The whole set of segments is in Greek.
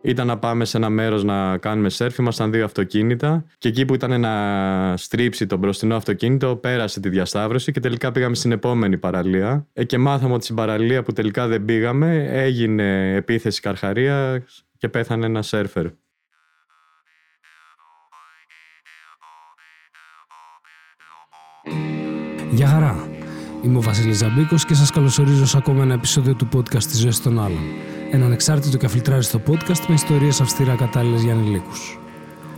Ήταν να πάμε σε ένα μέρος να κάνουμε σερφ. Ήμασταν δύο αυτοκίνητα. Και εκεί που ήταν να στρίψει το μπροστινό αυτοκίνητο, πέρασε τη διασταύρωση και τελικά πήγαμε στην επόμενη παραλία. Ε, και μάθαμε ότι στην παραλία που τελικά δεν πήγαμε έγινε επίθεση καρχαρία και πέθανε ένα σερφερ. Γεια χαρά! Είμαι ο Βασίλης Ζαμπίκος και σας καλωσορίζω σε ακόμα ένα επεισόδιο του podcast τη ζωή των άλλων. Ένα ανεξάρτητο και αφιλτράριστο podcast με ιστορίες αυστηρά κατάλληλες για ανηλίκους.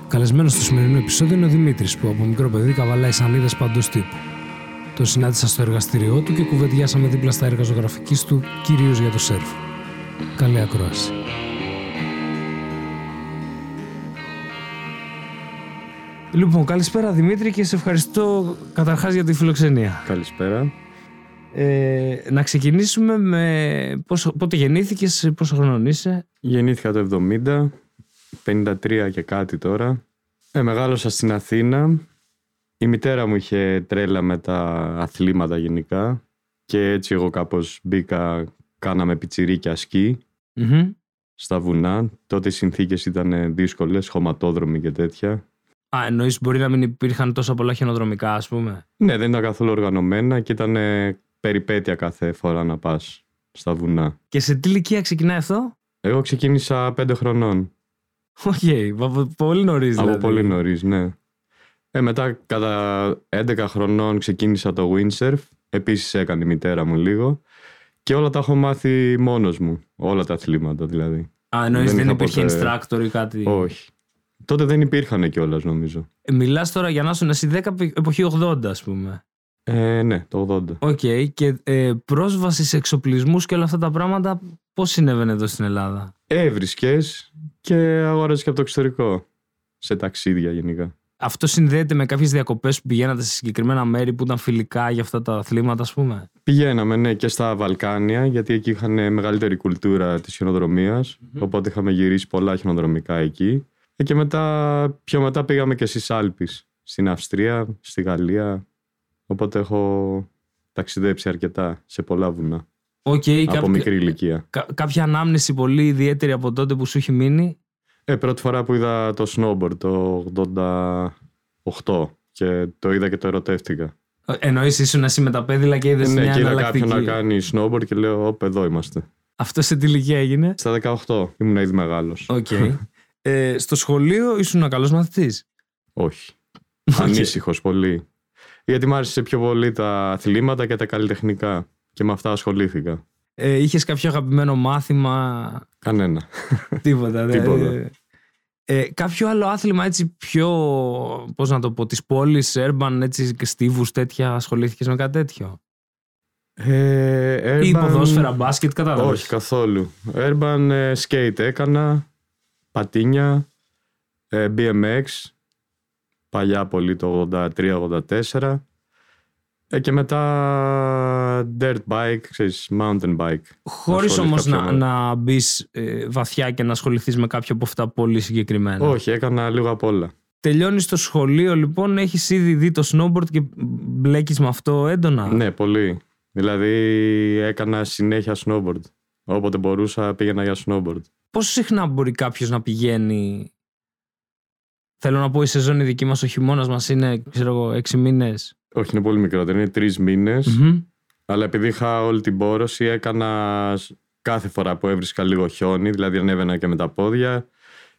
Καλεσμένος στο σημερινό επεισόδιο είναι ο Δημήτρης, που από μικρό παιδί καβαλάει σανίδες παντός τύπου. Τον συνάντησα στο εργαστήριό του και κουβεντιάσαμε δίπλα στα έργα ζωγραφικής του, κυρίως για το σερφ. Καλή ακρόαση. Λοιπόν, καλησπέρα Δημήτρη και σε ευχαριστώ καταρχάς για τη φιλοξενία. Καλησπέρα. Ε, να ξεκινήσουμε με πόσο, πότε γεννήθηκες, πόσο χρονών είσαι; Γεννήθηκα το 70, 53 και κάτι τώρα. Ε, μεγάλωσα στην Αθήνα. Η μητέρα μου είχε τρέλα με τα αθλήματα γενικά και έτσι εγώ κάπως μπήκα, κάναμε πιτσιρίκια σκι στα βουνά. Τότε οι συνθήκες ήταν δύσκολες, χωματόδρομοι και τέτοια. Α, εννοείς μπορεί να μην υπήρχαν τόσα πολλά χιονοδρομικά, ας πούμε; Ναι, δεν ήταν καθόλου οργανωμένα και ήταν περιπέτεια κάθε φορά να πας στα βουνά. Και σε τι ηλικία ξεκινάει αυτό; Εγώ ξεκίνησα πέντε χρονών. OK, okay, πολύ νωρίς Από δηλαδή. πολύ νωρίς, ναι. Ε, μετά κατά 11 χρονών ξεκίνησα το windsurf. Επίσης έκανε η μητέρα μου λίγο. Και όλα τα έχω μάθει μόνος μου. Όλα τα αθλήματα δηλαδή. Α, εννοείς δεν, είχα υπήρχε ποτέ- instructor ή κάτι; Όχι. Τότε δεν υπήρχαν κιόλας νομίζω. Ε, Μιλάς τώρα για να ήσουν εσύ 10 π- εποχή 80 ας πούμε. Ε, ναι, το 80. Οκ, και ε, πρόσβαση σε εξοπλισμούς και όλα αυτά τα πράγματα πώς συνέβαινε εδώ στην Ελλάδα; Έβρισκες και αγόραζες και από το εξωτερικό. Σε ταξίδια γενικά. Αυτό συνδέεται με κάποιες διακοπές που πηγαίνατε σε συγκεκριμένα μέρη που ήταν φιλικά για αυτά τα αθλήματα ας πούμε; Πηγαίναμε, ναι, και στα Βαλκάνια, γιατί εκεί είχαν μεγαλύτερη κουλτούρα της χιονοδρομίας, Οπότε είχαμε γυρίσει πολλά χιονοδρομικά εκεί. Ε, και μετά, πιο μετά πήγαμε και στις Άλπεις. Στην Αυστρία, στη Γαλλία. Οπότε έχω ταξιδέψει αρκετά σε πολλά βουνά. Οκ, Από κάποια- μικρή ηλικία. κα- κάποια ανάμνηση πολύ ιδιαίτερη από τότε που σου έχει μείνει; Ε, πρώτη φορά που είδα το snowboard το 88 και το είδα και το ερωτεύτηκα. Ε, Εννοείς ήσουν εσύ με τα πέδιλα και είδες ναι, μια και είδα εναλλακτική. κάποιον να κάνει snowboard και λέω, όπ, εδώ είμαστε. Αυτό σε τι ηλικία έγινε; Στα 18 ήμουν ήδη μεγάλος. Οκ. ε, στο σχολείο ήσουν ένα καλός μαθητής; Όχι. Ανήσυχος πολύ. Γιατί μου άρεσε πιο πολύ τα αθλήματα και τα καλλιτεχνικά. Και με αυτά ασχολήθηκα. Ε, είχες κάποιο αγαπημένο μάθημα, Κανένα. τίποτα. δε- Τίποτα. ε, ε, κάποιο άλλο άθλημα έτσι πιο, πώς να το πω, της πόλης, urban, έτσι και στίβους τέτοια, ασχολήθηκες με κάτι τέτοιο; Ε, Ή urban- ποδόσφαιρα, μπάσκετ, κατάλαβες; Όχι καθόλου. Urban ε, skate έκανα. Πατίνια. ε, BMX. Παλιά πολύ το 83-84. Ε, και μετά dirt bike, ξέρεις, mountain bike. Χωρίς Ασχολήθηκα όμως πιο να, πολύ. να μπεις βαθιά και να ασχοληθείς με κάποιο από αυτά πολύ συγκεκριμένα. Όχι, έκανα λίγο απ' όλα. Τελειώνεις το σχολείο λοιπόν, έχεις ήδη δει το snowboard και μπλέκεις με αυτό έντονα; Ναι, πολύ. Δηλαδή έκανα συνέχεια snowboard. Όποτε μπορούσα πήγαινα για snowboard. Πόσο συχνά μπορεί κάποιος να πηγαίνει. Θέλω να πω η σεζόν η δική μας, ο χειμώνας μας είναι, ξέρω εγώ, έξι μήνες. Όχι, είναι πολύ μικρότερο. Είναι τρεις μήνες. Αλλά επειδή είχα όλη την πόρωση, έκανα σ- κάθε φορά που έβρισκα λίγο χιόνι, δηλαδή ανέβαινα και με τα πόδια.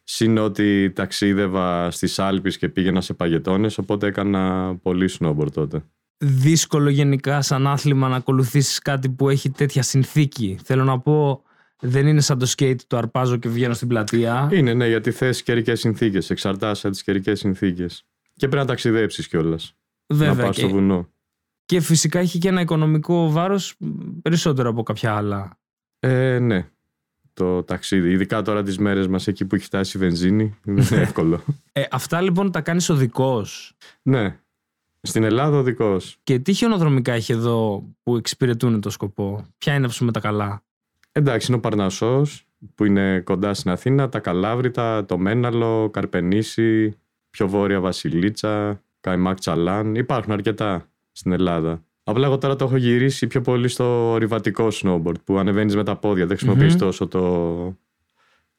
Συν ότι ταξίδευα στις Άλπεις και πήγαινα σε παγετώνες, οπότε έκανα πολύ snowboard τότε. Δύσκολο γενικά σαν άθλημα να ακολουθήσεις κάτι που έχει τέτοια συνθήκη. Θέλω να πω, δεν είναι σαν το skate το αρπάζω και βγαίνω στην πλατεία. Είναι, ναι, γιατί θες καιρικές συνθήκες, εξαρτάσαι από τις καιρικές συνθήκες. Και πρέπει να ταξιδέψεις κιόλας. Να Βέβαια. πας στο Και, βουνό. και φυσικά έχει και ένα οικονομικό βάρος περισσότερο από κάποια άλλα. Ε, ναι, το ταξίδι. Ειδικά τώρα τις μέρες μας εκεί που έχει φτάσει η βενζίνη, είναι εύκολο. Ε, αυτά λοιπόν τα κάνεις οδικό. ναι, στην Ελλάδα ο δικός. Και τι χιονοδρομικά έχει εδώ που εξυπηρετούν το σκοπό; Ποια είναι, ας πούμε, τα καλά; Εντάξει, είναι ο Παρνασσός που είναι κοντά στην Αθήνα, τα Καλάβρητα, το Μέναλο, Καρπενήσι, πιο βόρεια Βασιλίτσα, Καϊμάκ Τσαλάν. Υπάρχουν αρκετά στην Ελλάδα. Απλά εγώ τώρα το έχω γυρίσει πιο πολύ στο ορειβατικό snowboard που ανεβαίνεις με τα πόδια. Δεν χρησιμοποιείς Μμμ. τόσο το...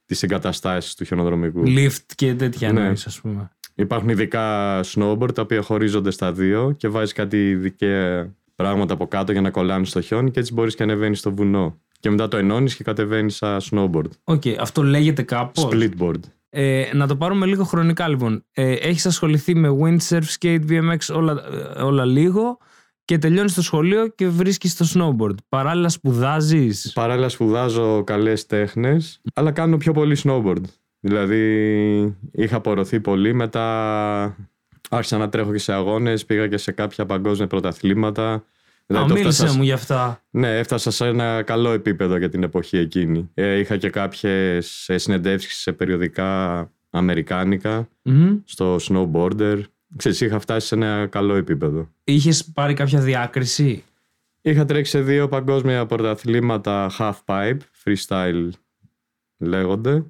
τις εγκαταστάσεις του χιονοδρομικού. Lift και τέτοια Ναι. εννοείς, ας πούμε. Υπάρχουν ειδικά snowboard τα οποία χωρίζονται στα δύο και βάζεις κάτι ειδικά πράγματα από κάτω για να κολλάνε στο χιόνι και έτσι μπορείς και ανεβαίνεις στο βουνό. Και μετά το ενώνεις και κατεβαίνεις σαν snowboard. OK, αυτό λέγεται κάπως; Splitboard. Ε, να το πάρουμε λίγο χρονικά λοιπόν. Ε, έχεις ασχοληθεί με windsurf, skate, BMX όλα, ε, όλα λίγο και τελειώνεις το σχολείο και βρίσκεις το snowboard. Παράλληλα σπουδάζεις; Παράλληλα σπουδάζω καλές τέχνες, αλλά κάνω πιο πολύ snowboard. Δηλαδή είχα απορροθεί πολύ, μετά άρχισα να τρέχω και σε αγώνες, πήγα και σε κάποια παγκόσμια πρωταθλήματα. Α, Δηλαδή, το μίλησε έφτασα- μου γι' αυτά. Ναι, έφτασα σε ένα καλό επίπεδο για την εποχή εκείνη. Ε, είχα και κάποιες ε, συνεντεύξεις σε περιοδικά αμερικάνικα, Μμμ. στο snowboarder. Ξέρεις, είχα φτάσει σε ένα καλό επίπεδο. Είχες πάρει κάποια διάκριση; Είχα τρέξει σε δύο παγκόσμια πρωταθλήματα half pipe, freestyle λέγονται.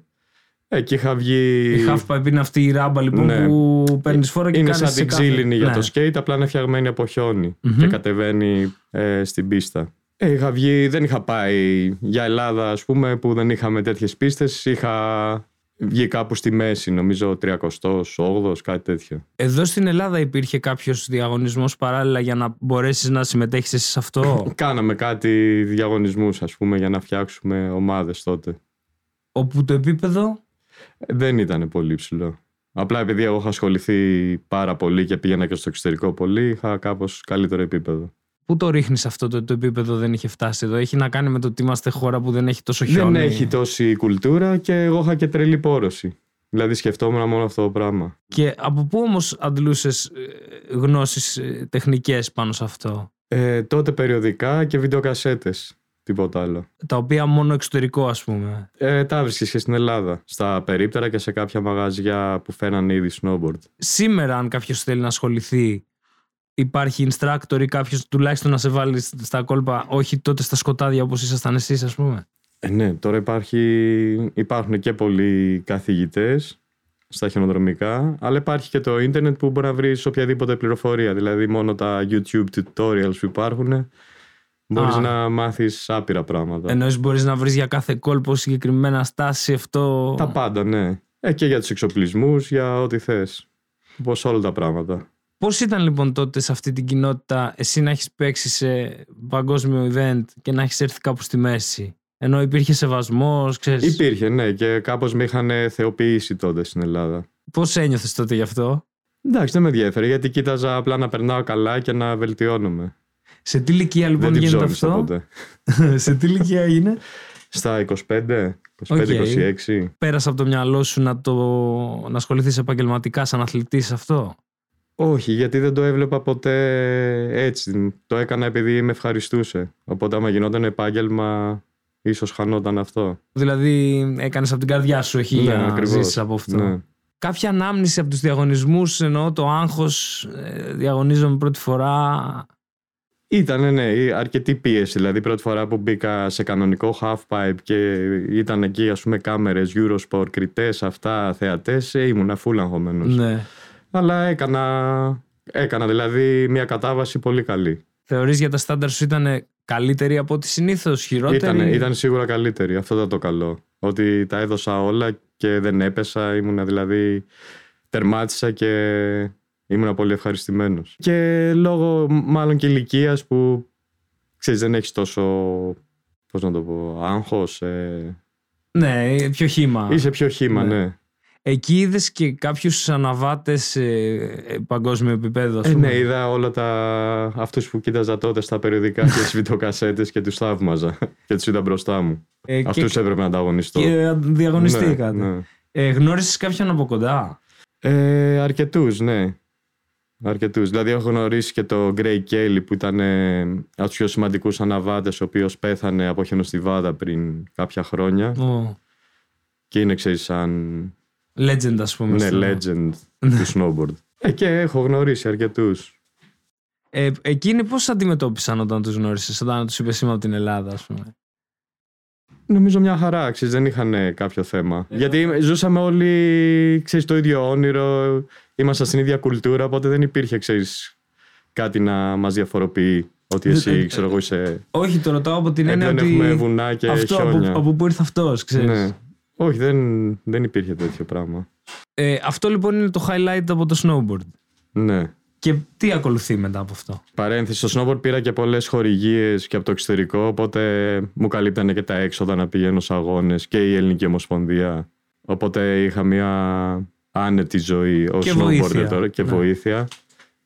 Εκεί είχα βγει... Η half pipe είναι αυτή η ράμπα λοιπόν Ναι. που παίρνεις φόρα και Είναι κάνεις σαν σε την κάθε- ξύλινη για Ναι. το skate, απλά είναι φτιαγμένη από χιόνι Μμμ. και κατεβαίνει ε, στην πίστα. Ε, είχα βγει, δεν είχα πάει για Ελλάδα, ας πούμε, που δεν είχαμε τέτοιες πίστες. Είχα βγει κάπου στη μέση, νομίζω 38ος, 8ος, κάτι τέτοιο. Εδώ στην Ελλάδα υπήρχε κάποιος διαγωνισμός παράλληλα για να μπορέσεις να συμμετέχεις εσύ σε αυτό; Κάναμε κάτι διαγωνισμούς, ας πούμε, για να φτιάξουμε ομάδες τότε. όπου το επίπεδο. Ε, Δεν ήταν πολύ ψηλό. Απλά επειδή εγώ είχα ασχοληθεί πάρα πολύ και πήγαινα και στο εξωτερικό πολύ, είχα κάπως καλύτερο επίπεδο. Πού το ρίχνεις αυτό το, το επίπεδο δεν είχε φτάσει εδώ; Έχει να κάνει με το ότι είμαστε χώρα που δεν έχει τόσο χιόνι. Δεν έχει τόση κουλτούρα και εγώ είχα και τρελή πόρωση. Δηλαδή σκεφτόμουν μόνο αυτό το πράγμα. Και από πού όμως αντλούσες γνώσεις τεχνικές πάνω σε αυτό; Ε, τότε περιοδικά και βιντεοκασέτες. Τίποτα άλλο. Τα οποία μόνο εξωτερικό, ας πούμε. Ε, τα βρίσκεις και στην Ελλάδα. Στα περίπτερα και σε κάποια μαγαζιά που φέρνανε ήδη snowboard. Σήμερα, αν κάποιος θέλει να ασχοληθεί, υπάρχει instructor ή κάποιος τουλάχιστον να σε βάλει στα κόλπα, όχι τότε στα σκοτάδια όπως ήσασταν εσείς, ας πούμε. Ε, ναι, τώρα υπάρχει, υπάρχουν και πολλοί καθηγητές στα χιονοδρομικά, αλλά υπάρχει και το ίντερνετ που μπορεί να βρεις οποιαδήποτε πληροφορία. Δηλαδή μόνο τα YouTube tutorials που υπάρχουν μπορείς Α. να μάθεις άπειρα πράγματα. Ενώ μπορείς να βρεις για κάθε κόλπο συγκεκριμένα στάση αυτό. Τα πάντα, ναι. Ε, και για τους εξοπλισμούς, για ό,τι θες. Όπως όλα τα πράγματα. Πώς ήταν λοιπόν τότε σε αυτή την κοινότητα εσύ να έχεις παίξει σε παγκόσμιο event και να έχεις έρθει κάπου στη μέση; Ενώ υπήρχε σεβασμός, ξέρεις; Υπήρχε, ναι, και κάπως με είχαν θεοποιήσει τότε στην Ελλάδα. Πώς ένιωθες τότε γι' αυτό; Εντάξει, δεν με ενδιαφέρει, γιατί κοίταζα απλά να περνάω καλά και να βελτιώνομαι. Σε τι ηλικία λοιπόν δεν την γίνεται ψώνισα αυτό; ποτέ. σε τι ηλικία είναι; Στα 25, Οκ. 25-26. Πέρασε από το μυαλό σου να, το... να ασχοληθείς επαγγελματικά σαν αθλητής σε αυτό; Όχι, γιατί δεν το έβλεπα ποτέ έτσι. Το έκανα επειδή με ευχαριστούσε. Οπότε άμα γινόταν επάγγελμα, ίσως χανόταν αυτό. Δηλαδή έκανες από την καρδιά σου εκεί για να ακριβώς. ζήσεις από αυτό. Ναι. Κάποια ανάμνηση από τους διαγωνισμούς εννοώ το άγχος ε, διαγωνίζομαι πρώτη φορά Ήταν, ναι, αρκετή πίεση. Δηλαδή, πρώτη φορά που μπήκα σε κανονικό half-pipe και ήταν εκεί, ας πούμε, κάμερες, Eurosport, κριτές, αυτά, θεατές, ε, ήμουν αφού αγχωμένος. ναι. Αλλά έκανα, έκανα δηλαδή μια κατάβαση πολύ καλή. Θεωρείς για τα στάνταρ σου ήταν καλύτερη από ό,τι συνήθως, χειρότερη; Ήταν, ήταν σίγουρα καλύτερη. Αυτό ήταν το καλό. Ότι τα έδωσα όλα και δεν έπεσα. Ήμουνα δηλαδή. Τερμάτισα και ήμουν πολύ ευχαριστημένος. Και λόγω μάλλον και ηλικίας που ξέρεις δεν έχεις τόσο. Πώς να το πω, άγχος. Ε, Ναι, πιο χήμα. είσαι πιο χήμα, Ναι. ναι. Εκεί είδες και κάποιους αναβάτες σε ε, παγκόσμιο επίπεδο. ας Ε, πούμε; ναι, είδα όλα τα. αυτούς που κοίταζα τότε στα περιοδικά και τις βιντεοκασέτες και τους θαύμαζα. και τους είδα μπροστά μου. Ε, και, Αυτούς έπρεπε να ανταγωνιστώ. και διαγωνιστήκατε. Ναι, ναι. Ε, γνώρισες κάποιον από κοντά; Ε, αρκετούς, ναι. Αρκετούς. Δηλαδή έχω γνωρίσει και το Gray Kelly που ήταν ε, από τους πιο σημαντικούς αναβάτες ο οποίος πέθανε από χιονοστιβάδα πριν κάποια χρόνια Ο, και είναι ξέρεις σαν legend, ας πούμε. ναι, στο- legend του snowboard. Ε, και έχω γνωρίσει αρκετούς. Ε, εκείνοι πώς αντιμετώπισαν όταν τους γνώρισες, όταν τους είπες είμαι από την Ελλάδα, ας πούμε; Νομίζω μια χαρά, ξέρεις, δεν είχαν ε, κάποιο θέμα. Γιατί ζούσαμε όλοι, ξέρεις, το ίδιο όνειρο, ήμασταν στην ίδια κουλτούρα, οπότε δεν υπήρχε, ξέρεις, κάτι να μας διαφοροποιεί. Ότι Ε, εσύ, ε, ξέρω εγώ, είσαι... Όχι, το ρωτάω από την Ε, έννοια δεν ότι έχουμε βουνά και αυτό από, χιόνια. από πού ήρθε αυτός, ξέρεις. Ναι. Όχι, δεν, δεν υπήρχε τέτοιο πράγμα. Ε, αυτό λοιπόν είναι το highlight από το snowboard. Ναι. Και τι ακολουθεί μετά από αυτό; Παρένθεση, στο snowboard πήρα και πολλές χορηγίες και από το εξωτερικό, οπότε μου καλύπτανε και τα έξοδα να πηγαίνω σε αγώνες και η Ελληνική Ομοσπονδία. Οπότε είχα μια άνετη ζωή ως Και snowboarder βοήθεια. τώρα και Ναι. βοήθεια.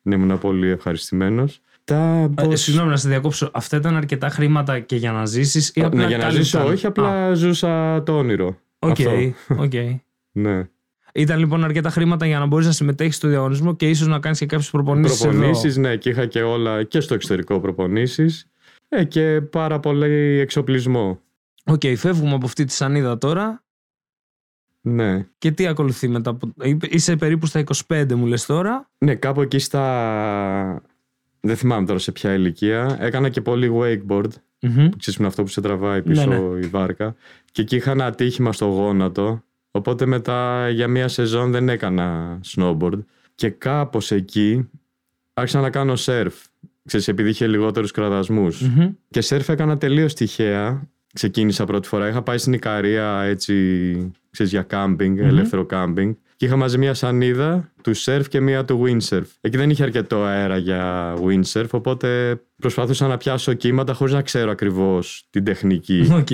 Ναι, ήμουν πολύ ευχαριστημένος. Τα Ε, πώς- συγγνώμη να σε διακόψω. Αυτά ήταν αρκετά χρήματα και για να ζήσεις ή απλά Ναι, για να κάλυπταν; ζήσω, όχι, Α, απλά ζούσα το όνειρο. Οκ, Αυτό. οκ. Ναι. Ήταν λοιπόν αρκετά χρήματα για να μπορείς να συμμετέχεις στο διαγωνισμό και ίσως να κάνεις και κάποιες προπονήσεις. Προπονήσεις, ναι, και είχα και όλα και στο εξωτερικό προπονήσεις. Ε, και πάρα πολύ εξοπλισμό. Οκ, φεύγουμε από αυτή τη σανίδα τώρα. Ναι. Και τι ακολουθεί μετά από. είπε- Είσαι περίπου στα 25, μου λες τώρα. Ναι, κάπου εκεί στα. Δεν θυμάμαι τώρα σε ποια ηλικία. Έκανα και πολύ wakeboard. Μμμ. Που ξέρεις με αυτό που σε τραβάει πίσω Ναι, η βάρκα. Και εκεί είχα ένα ατύχημα στο γόνατο. Οπότε μετά για μία σεζόν δεν έκανα snowboard. Και κάπως εκεί άρχισα να κάνω surf. Ξέρεις, επειδή είχε λιγότερους κραδασμούς. Μμμ. Και σερφ έκανα τελείως τυχαία. Ξεκίνησα πρώτη φορά. Είχα πάει στην Ικαρία έτσι, ξέρεις, για κάμπινγκ, ελεύθερο κάμπινγκ. Και είχα μαζί μια σανίδα του σερφ και μία του windsurf. Εκεί δεν είχε αρκετό αέρα για windsurf, οπότε προσπαθούσα να πιάσω κύματα χωρίς να ξέρω ακριβώς την τεχνική. Οκ.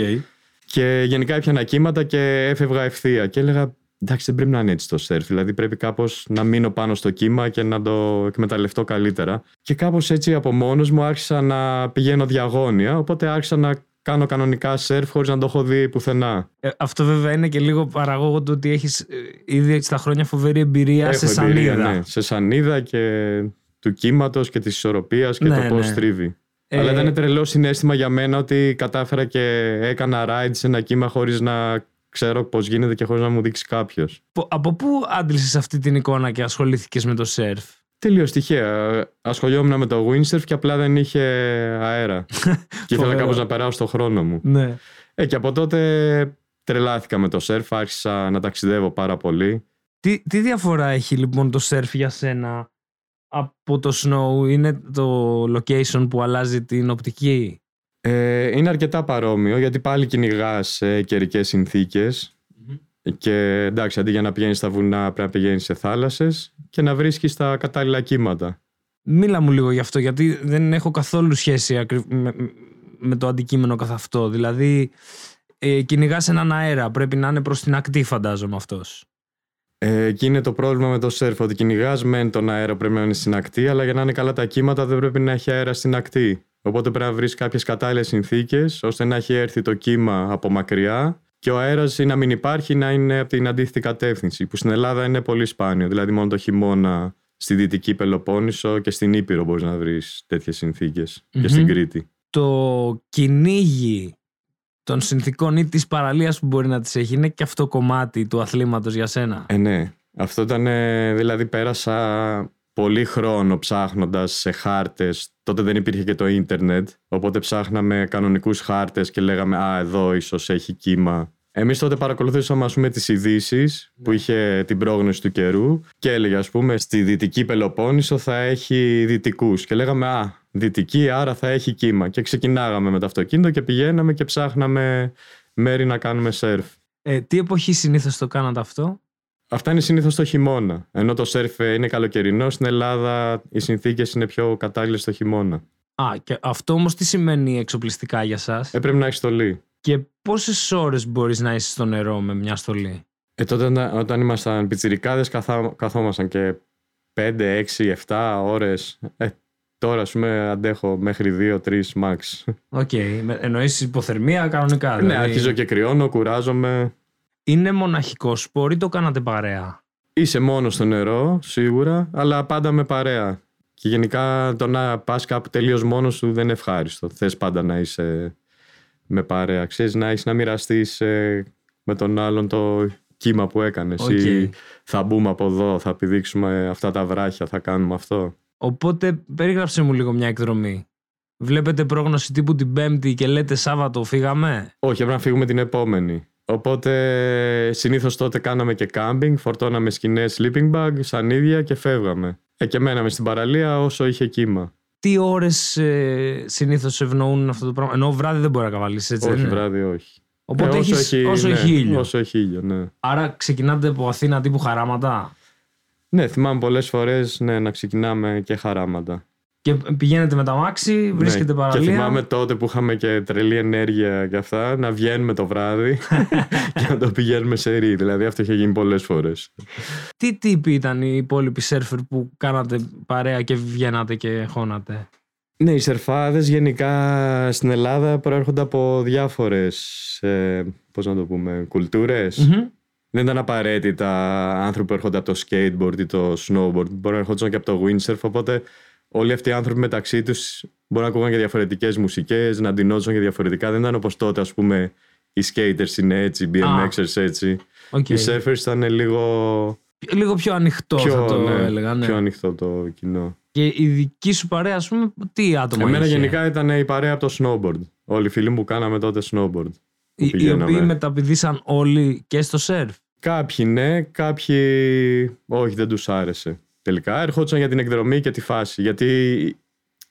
και γενικά έπιανα κύματα και έφευγα ευθεία. Και έλεγα, εντάξει, δεν πρέπει να είναι έτσι το σερφ. Δηλαδή πρέπει κάπως να μείνω πάνω στο κύμα και να το εκμεταλλευτώ καλύτερα. Και κάπως έτσι από μόνος μου άρχισα να πηγαίνω διαγώνια. Οπότε άρχισα να κάνω κανονικά σερφ χωρίς να το έχω δει πουθενά. Ε, αυτό βέβαια είναι και λίγο παραγόγο του ότι έχεις ήδη στα χρόνια φοβερή εμπειρία σε Έχω εμπειρία, σανίδα. ναι, σε σανίδα και του κύματος και της ισορροπίας και Ναι, το πώς ναι. τρίβει. Ε, Αλλά ήταν τρελό συνέστημα για μένα ότι κατάφερα και έκανα ride σε ένα κύμα χωρίς να ξέρω πώς γίνεται και χωρίς να μου δείξει κάποιος. πο- Από πού άντλησες αυτή την εικόνα και ασχολήθηκες με το σερφ; Τελείως τυχαία. Ασχολιόμουν με το windsurf και απλά δεν είχε αέρα. και ήθελα Φοβερό. κάπως να περάσω το χρόνο μου. Ναι. Ε, και από τότε τρελάθηκα με το surf, άρχισα να ταξιδεύω πάρα πολύ. Τι, τι διαφορά έχει λοιπόν το σερφ για σένα από το snow, είναι το location που αλλάζει την οπτική; Ε, είναι αρκετά παρόμοιο γιατί πάλι κυνηγάς σε καιρικές συνθήκες Και εντάξει, αντί για να πηγαίνεις στα βουνά, πρέπει να πηγαίνεις σε θάλασσες και να βρίσκεις τα κατάλληλα κύματα. Μίλα μου λίγο γι' αυτό, γιατί δεν έχω καθόλου σχέση ακρι- με, με το αντικείμενο καθ' αυτό. Δηλαδή, ε, κυνηγάς έναν αέρα, πρέπει να είναι προς την ακτή, φαντάζομαι αυτός. Ε, εκεί είναι το πρόβλημα με το σερφ. Ότι κυνηγάς μεν τον αέρα πρέπει να είναι στην ακτή, αλλά για να είναι καλά τα κύματα δεν πρέπει να έχει αέρα στην ακτή. Οπότε πρέπει να βρεις κάποιες κατάλληλες συνθήκες ώστε να έχει έρθει το κύμα από μακριά και ο αέρας ή να μην υπάρχει να είναι από την αντίθετη κατεύθυνση. Που στην Ελλάδα είναι πολύ σπάνιο. Δηλαδή, μόνο το χειμώνα στη δυτική Πελοπόννησο και στην Ήπειρο μπορείς να βρεις τέτοιες συνθήκες. Και στην Μμμ. Κρήτη. Το κυνήγι των συνθήκων ή της παραλίας που μπορεί να τις έχει είναι και αυτό κομμάτι του αθλήματος για σένα; Ε, ναι. Αυτό ήταν, ε, δηλαδή πέρασα πολύ χρόνο ψάχνοντας σε χάρτες. Τότε δεν υπήρχε και το ίντερνετ, οπότε ψάχναμε κανονικούς χάρτες και λέγαμε «Α, εδώ ίσως έχει κύμα». Εμείς τότε παρακολουθούσαμε ας πούμε τις ειδήσεις που είχε την πρόγνωση του καιρού και έλεγε ας πούμε στη Δυτική Πελοπόννησο θα έχει δυτικούς και λέγαμε «Α, δυτική άρα θα έχει κύμα» και ξεκινάγαμε με το αυτοκίνητο και πηγαίναμε και ψάχναμε μέρη να κάνουμε σερφ. Ε, τι εποχή συνήθως το κάνατε αυτό, Αυτά είναι συνήθως το χειμώνα. Ενώ το σερφ είναι καλοκαιρινό, στην Ελλάδα οι συνθήκες είναι πιο κατάλληλες το χειμώνα. Α, και αυτό όμως τι σημαίνει εξοπλιστικά για σας; Ε, πρέπει να έχεις στολή. Και πόσες ώρες μπορείς να είσαι στο νερό με μια στολή; Ε, τότε όταν, όταν ήμασταν πιτσιρικάδες καθά, καθόμασταν και 5, 6, 7 ώρες. Ε, τώρα ας πούμε αντέχω μέχρι 2-3 max. OK. Okay. Εννοείς υποθερμία κανονικά. Ναι, δηλαδή. αρχίζω και κρυώνω, κουράζομαι. Είναι μοναχικός σπορ ή το κάνατε παρέα; Είσαι μόνος στο νερό, σίγουρα, αλλά πάντα με παρέα. Και γενικά το να πας κάπου τελείως μόνος σου δεν είναι ευχάριστο. Θες πάντα να είσαι με παρέα. Ξέρεις, να έχεις να μοιραστείς με τον άλλον το κύμα που έκανες. Οκ. Ή θα μπούμε από εδώ, θα πηδήξουμε αυτά τα βράχια, θα κάνουμε αυτό. Οπότε περίγραψε μου λίγο μια εκδρομή. Βλέπετε πρόγνωση τύπου την Πέμπτη και λέτε Σάββατο φύγαμε. Όχι, έπρεπε να φύγουμε την επόμενη. Οπότε συνήθως τότε κάναμε και κάμπινγκ, φορτώναμε σκηνές sleeping bag, σανίδια και φεύγαμε. Ε, και μέναμε στην παραλία όσο είχε κύμα. Τι ώρες ε, συνήθως ευνοούν αυτό το πράγμα; Ενώ βράδυ δεν μπορεί να καβαλήσεις, έτσι. όχι, δεν είναι; βράδυ όχι. Οπότε Ε, έχεις, όσο ναι, έχει ήλιο. Όσο έχει ήλιο, ναι. Άρα ξεκινάτε από Αθήνα τύπου χαράματα; Ναι, θυμάμαι πολλές φορές ναι, να ξεκινάμε και χαράματα. Και πηγαίνετε με τα μάξι, βρίσκετε ναι. παραλία. Και θυμάμαι τότε που είχαμε και τρελή ενέργεια και αυτά, να βγαίνουμε το βράδυ και να το πηγαίνουμε σε ρί. Δηλαδή αυτό είχε γίνει πολλές φορές. Τι τύποι ήταν οι υπόλοιποι σερφερ που κάνατε παρέα και βγαίνατε και χώνατε; Ναι, οι σερφάδες γενικά στην Ελλάδα προέρχονται από διάφορες, ε, πώς να το πούμε, κουλτούρες. Μμμ. Δεν ήταν απαραίτητα άνθρωποι που έρχονται από το skateboard ή το snowboard. Μπορεί να έρχονταν και από το windsurf. Οπότε όλοι αυτοί οι άνθρωποι μεταξύ τους μπορεί να ακούγαν και διαφορετικές μουσικές, να ντυνόντουσαν και διαφορετικά. Δεν ήταν όπως τότε, ας πούμε, οι skaters είναι έτσι, οι BMXers έτσι. Οκ. Οι surfers ήταν λίγο Λίγο πιο ανοιχτό θα πιο, το ναι, έλεγα. Ναι. πιο ανοιχτό το κοινό. Και η δική σου παρέα, ας πούμε, τι άτομα Εμένα είχε; γενικά ήταν η παρέα από το snowboard. Όλοι οι φίλοι μου που κάναμε τότε snowboard. Οι, οι πηγαίναμε. οποίοι μεταπηδήσαν όλοι και στο σερφ. Κάποιοι ναι, κάποιοι όχι, δεν τους άρεσε. Τελικά ερχόντουσαν για την εκδρομή και τη φάση. Γιατί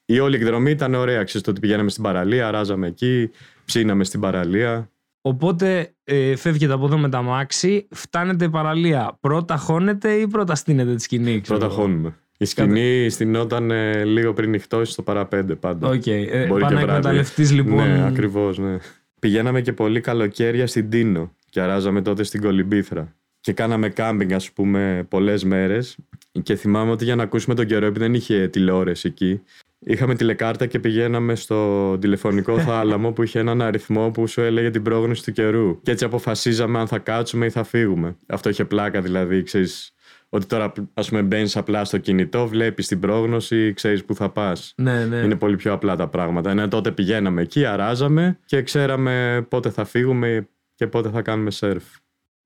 η όλη εκδρομή ήταν ωραία. Ξέρεις το ότι πηγαίναμε στην παραλία, αράζαμε εκεί, ψήναμε στην παραλία. Οπότε ε, φεύγετε από εδώ με τ' αμάξι, φτάνετε παραλία. Πρώτα χώνετε ή πρώτα στείνετε τη σκηνή, ξέρω Πρώτα εγώ; χώνουμε. Η σκηνή στηνόταν ε, λίγο πριν νυχτώσει στο παραπέντε πάντα. Οκ. Ε, Μπορεί πάνε και να βράδυ. εκμεταλλευτείς λοιπόν. Ναι, ακριβώς, ναι. Πηγαίναμε και πολύ καλοκαίρια στην Τίνο και αράζαμε τότε στην Κολυμπήθρα. Και κάναμε κάμπινγκ, ας πούμε, πολλές μέρες. Και θυμάμαι ότι για να ακούσουμε τον καιρό, επειδή δεν είχε τηλεόραση εκεί, είχαμε τηλεκάρτα και πηγαίναμε στο τηλεφωνικό θάλαμο που είχε έναν αριθμό που σου έλεγε την πρόγνωση του καιρού. Και έτσι αποφασίζαμε αν θα κάτσουμε ή θα φύγουμε. Αυτό είχε πλάκα δηλαδή, ξέρεις, ότι τώρα ας πούμε μπαίνεις απλά στο κινητό, βλέπεις την πρόγνωση, ξέρεις που θα πας. Ναι, ναι. Είναι πολύ πιο απλά τα πράγματα. Ενώ τότε πηγαίναμε εκεί, αράζαμε και ξέραμε πότε θα φύγουμε και πότε θα κάνουμε σερφ.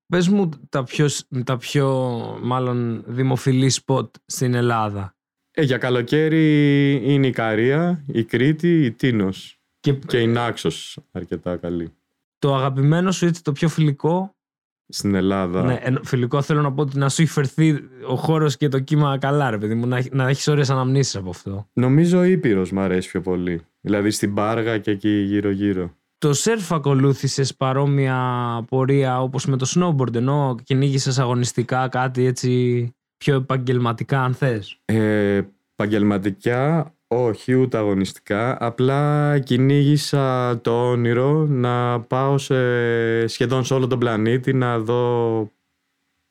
Πες μου τα πιο, τα πιο μάλλον δημοφιλή σποτ στην Ελλάδα. Ε, για καλοκαίρι είναι η Καρία, η Κρήτη, η Τίνος Και, και η Νάξος αρκετά καλή. το αγαπημένο σου έτσι το πιο φιλικό; Στην Ελλάδα. Ναι, ενώ φιλικό θέλω να πω ότι να σου έχει φερθεί ο χώρος και το κύμα καλά ρε παιδί μου. Να, έχ- να έχεις ωραίες αναμνήσεις από αυτό. Νομίζω ο Ήπειρος μου αρέσει πιο πολύ. Δηλαδή στην Πάργα και εκεί γύρω-γύρω. Το σερφ ακολούθησες παρόμοια πορεία όπως με το snowboard ενώ κυνήγησες αγωνιστικά κάτι έτσι πιο επαγγελματικά αν θες; Ε, επαγγελματικά, όχι ούτε αγωνιστικά. Απλά κυνήγησα το όνειρο να πάω σε, σχεδόν σε όλο τον πλανήτη να δω,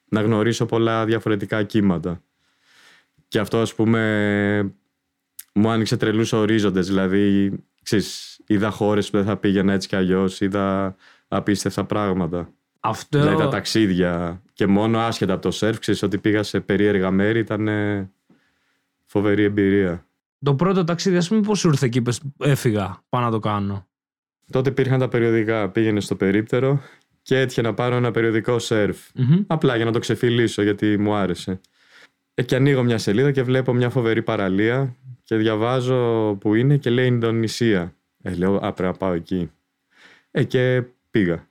να γνωρίσω πολλά διαφορετικά κύματα. Και αυτό ας πούμε μου άνοιξε τρελούς ορίζοντες. Δηλαδή, ξέρεις, είδα χώρες που δεν θα πήγαινα έτσι κι αλλιώς, είδα απίστευτα πράγματα. Αυτό Δηλαδή τα ταξίδια και μόνο άσχετα από το σερφ, ξέρεις ότι πήγα σε περίεργα μέρη, ήταν ε, φοβερή εμπειρία. το πρώτο ταξίδι ας πούμε πώς σου ήρθε και είπες έφυγα πάω να το κάνω; Τότε υπήρχαν τα περιοδικά, πήγαινε στο περίπτερο και έτυχε να πάρω ένα περιοδικό σερφ. Μμμ. Απλά για να το ξεφυλίσω γιατί μου άρεσε. Ε, και ανοίγω μια σελίδα και βλέπω μια φοβερή παραλία και διαβάζω που είναι και λέει Ινδονησία. Ε, λέω, α, πρέπει να πάω εκεί. Ε, και πήγα.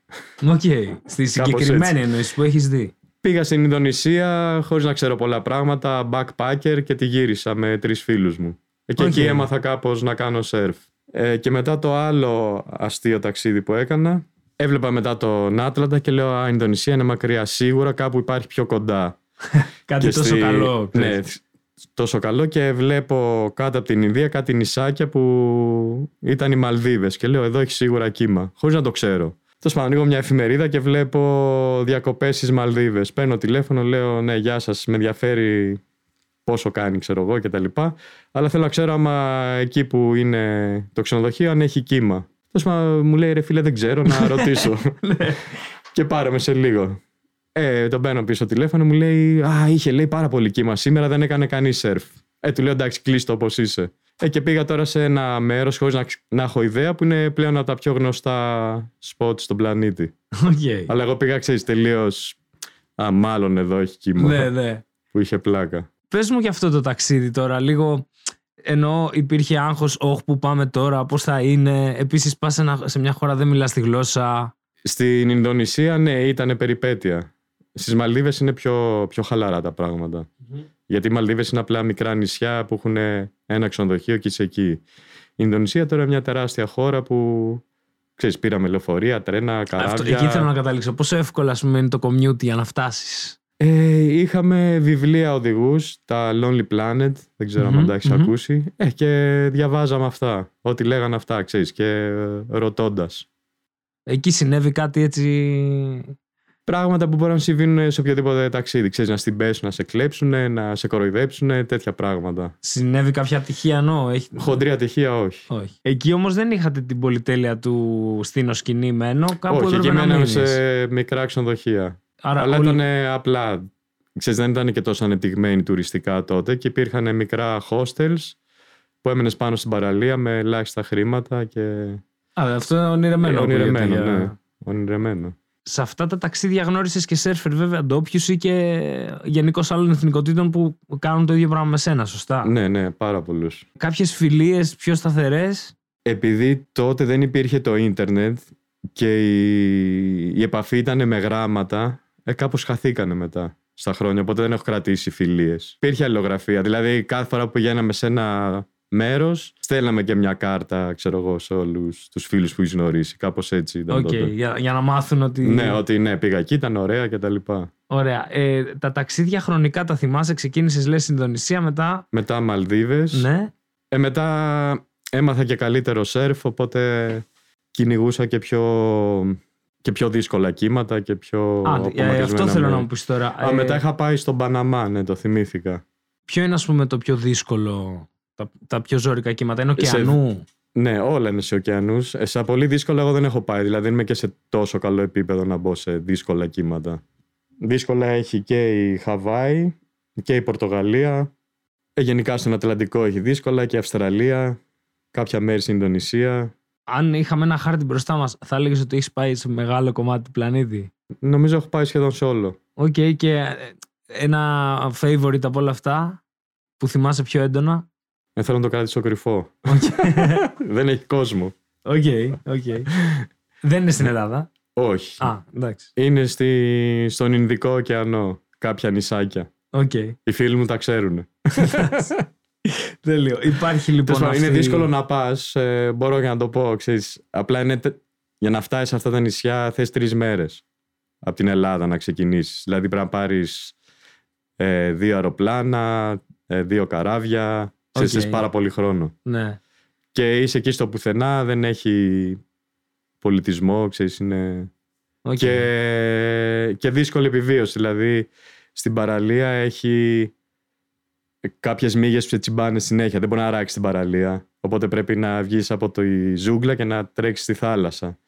Οκ. Στη συγκεκριμένη έτσι. εννοήση που έχεις δει. Πήγα στην Ινδονησία χωρίς να ξέρω πολλά πράγματα, backpacker και τη γύρισα με τρεις φίλους μου. Ε, και Οκ. εκεί έμαθα κάπως να κάνω σερφ. Ε, και μετά το άλλο αστείο ταξίδι που έκανα, έβλεπα μετά τον Άτλαντα και λέω «Α, Ινδονησία είναι μακριά, σίγουρα κάπου υπάρχει πιο κοντά». Κάτι Και τόσο στη- καλό. Ναι, ξέρεις. Τόσο καλό και βλέπω κάτω από την Ινδία κάτι νησάκια που ήταν οι Μαλδίβες και λέω εδώ έχει σίγουρα κύμα, χωρίς να το ξέρω. Τέλος πάντων, ανοίγω μια εφημερίδα και βλέπω διακοπές στις Μαλδίβε. Παίρνω τηλέφωνο, λέω: Ναι, γεια σας, με ενδιαφέρει πόσο κάνει, ξέρω εγώ κτλ. Αλλά θέλω να ξέρω άμα εκεί που είναι το ξενοδοχείο αν έχει κύμα. Τέλος πάντων, μου λέει: Ρε φίλε, δεν ξέρω, να ρωτήσω. και πάρε με σε λίγο. Ε, τον παίρνω πίσω τηλέφωνο, μου λέει: Α, είχε λέει πάρα πολύ κύμα. Σήμερα δεν έκανε κανείς σερφ. Ε, του λέω: Εντάξει, κλείστο όπως είσαι. Ε, και πήγα τώρα σε ένα μέρος χωρίς να, ξ- να έχω ιδέα που είναι πλέον από τα πιο γνωστά σποτ στον πλανήτη. Οκ. Αλλά εγώ πήγα, ξέρεις, τελείως. Α, μάλλον εδώ έχει κύμα. Ναι, ναι. Που είχε πλάκα. Πες μου και αυτό το ταξίδι τώρα, λίγο ενώ υπήρχε άγχος, όχι που πάμε τώρα, πώς θα είναι. Επίσης πας σε, ένα- σε μια χώρα δεν μιλάς τη γλώσσα. Στην Ινδονησία, ναι, ήταν περιπέτεια. Στις Μαλδίβες είναι πιο, πιο χαλαρά τα πράγματα. Γιατί οι Μαλδίβες είναι απλά μικρά νησιά που έχουν ένα ξενοδοχείο και είσαι εκεί. Η Ινδονησία τώρα είναι μια τεράστια χώρα που Ξέρεις, πήραμε λεωφορεία, τρένα, καράβια. Αυτό, εκεί θέλω να καταλήξω. Πόσο εύκολα σου μένει το commute για να φτάσεις; Ε, είχαμε βιβλία οδηγούς, τα Lonely Planet, δεν ξέρω Μμμ, αν τα έχεις μμμ. ακούσει. Ε, και διαβάζαμε αυτά. Ό,τι λέγανε αυτά, ξέρεις, και ρωτώντας. Εκεί συνέβη κάτι έτσι. Πράγματα που μπορεί να συμβαίνουν σε οποιοδήποτε ταξίδι. Ξέρεις, να στην πέσουν, να σε κλέψουν, να σε κοροϊδέψουν, τέτοια πράγματα. Συνέβη κάποια ατυχία, νο. Έχει... Χοντρή ατυχία, όχι. Όχι. Εκεί όμως δεν είχατε την πολυτέλεια του στήνω σκηνή μένω. Κάπου όχι, εκεί έπρεπε να μέναμε μείνεις. σε μικρά ξενοδοχεία. Άρα Αλλά όλοι- ήταν απλά. Ξέρεις, δεν ήταν και τόσο ανεπτυγμένοι τουριστικά τότε και υπήρχαν μικρά hostels που έμενες πάνω στην παραλία με ελάχιστα χρήματα και. Α, αυτό είναι ονειρεμένο. Ε, ονειρεμένο, ακούγεται για- ναι. Ονειρεμένο. Σε αυτά τα ταξίδια γνώρισες και σερφερ βέβαια ντόπιους ή και γενικώς άλλων εθνικότητων που κάνουν το ίδιο πράγμα με σένα, σωστά; Ναι, ναι, πάρα πολλούς. Κάποιες φιλίες πιο σταθερές; Επειδή τότε δεν υπήρχε το ίντερνετ και η, η επαφή ήταν με γράμματα, ε, κάπως χαθήκανε μετά στα χρόνια, οπότε δεν έχω κρατήσει φιλίες. Υπήρχε αλληλογραφία, δηλαδή κάθε φορά που πηγαίναμε σε ένα μέρος, στέλναμε και μια κάρτα, ξέρω εγώ, σε όλους τους φίλους που έχει γνωρίσει. Κάπως έτσι ήταν Οκ, τότε. για, για να μάθουν ότι. Ναι, ότι ναι, πήγα εκεί, ήταν ωραία και τα λοιπά. Ωραία. Ε, τα ταξίδια χρονικά τα θυμάσαι; Ξεκίνησες, λες, Ινδονησία, μετά. Μετά Μαλδίβες. Ναι. Ε, μετά έμαθα και καλύτερο σερφ, οπότε κυνηγούσα και πιο, και πιο δύσκολα κύματα και πιο Α, ε, απομακρυσμένα αυτό θέλω μέρη. να μου πεις τώρα. Α, Ε, μετά είχα πάει στον Παναμά, ναι, το θυμήθηκα. Ποιο είναι, ας πούμε, το πιο δύσκολο, τα, τα πιο ζώρικα κύματα. Είναι Σε- ωκεανού. Ναι, όλα είναι σε ωκεανούς. Σε πολύ δύσκολα εγώ δεν έχω πάει. Δηλαδή δεν είμαι και σε τόσο καλό επίπεδο να μπω σε δύσκολα κύματα. Δύσκολα έχει και η Χαβάη και η Πορτογαλία. Ε, γενικά στον Ατλαντικό έχει δύσκολα και η Αυστραλία. Κάποια μέρη στην Ινδονησία. Αν είχαμε ένα χάρτη μπροστά μας, θα έλεγες ότι έχεις πάει σε μεγάλο κομμάτι του πλανήτη; Νομίζω έχω πάει σχεδόν σε όλο. Οκ, και ε, ένα favorite από όλα αυτά που θυμάσαι πιο έντονα; Ε, θέλω να το κρατήσω κρυφό. Οκ, δεν έχει κόσμο. οκ. οκ. Δεν είναι στην Ελλάδα; Όχι. Α, εντάξει. Είναι στη, στον Ινδικό ωκεανό. Κάποια νησάκια. Οκ. Οι φίλοι μου τα ξέρουν. Τέλειο. Υπάρχει λοιπόν. Τέλος πάντων, Είναι αυτή- δύσκολο να πας. μπορώ και να το πω. Ξέρεις, απλά είναι, τε- για να φτάσεις σε αυτά τα νησιά θες τρεις μέρες από την Ελλάδα να ξεκινήσεις. Δηλαδή πρέπει να πάρεις δύο αεροπλάνα, ε, δύο καράβια. Ξέρεις, Οκ. θες πάρα πολύ χρόνο. Ναι. Και είσαι εκεί στο πουθενά, δεν έχει πολιτισμό, ξέρεις, είναι... Οκ. Και, και δύσκολη επιβίωση. Δηλαδή, στην παραλία έχει κάποιες μύγες που σε τσιμπάνε συνέχεια. Δεν μπορείς να αράξεις την παραλία. Οπότε πρέπει να βγεις από τη ζούγκλα και να τρέξεις στη θάλασσα.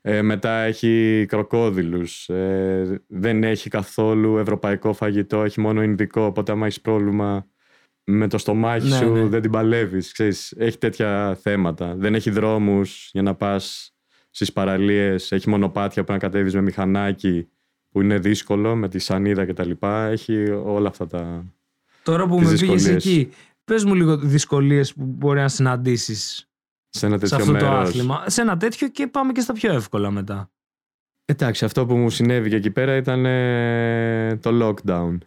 Ε, μετά έχει κροκόδιλους. Ε, δεν έχει καθόλου ευρωπαϊκό φαγητό. Έχει μόνο ινδικό. Οπότε άμα έχεις πρόβλημα με το στομάχι Ναι, σου ναι. δεν την παλεύεις. Ξέρεις, έχει τέτοια θέματα. Δεν έχει δρόμους για να πας στις παραλίες. Έχει μονοπάτια που να κατέβεις με μηχανάκι που είναι δύσκολο με τη σανίδα κτλ. Έχει όλα αυτά τα... Τώρα που τις με πήγες δυσκολίες. εκεί, πες μου λίγο δυσκολίες που μπορεί να συναντήσεις σε ένα σε τέτοιο αυτό το μέρος. άθλημα. Σε ένα τέτοιο και πάμε και στα πιο εύκολα μετά. Εντάξει, αυτό που μου συνέβη και εκεί πέρα ήταν ε, το lockdown.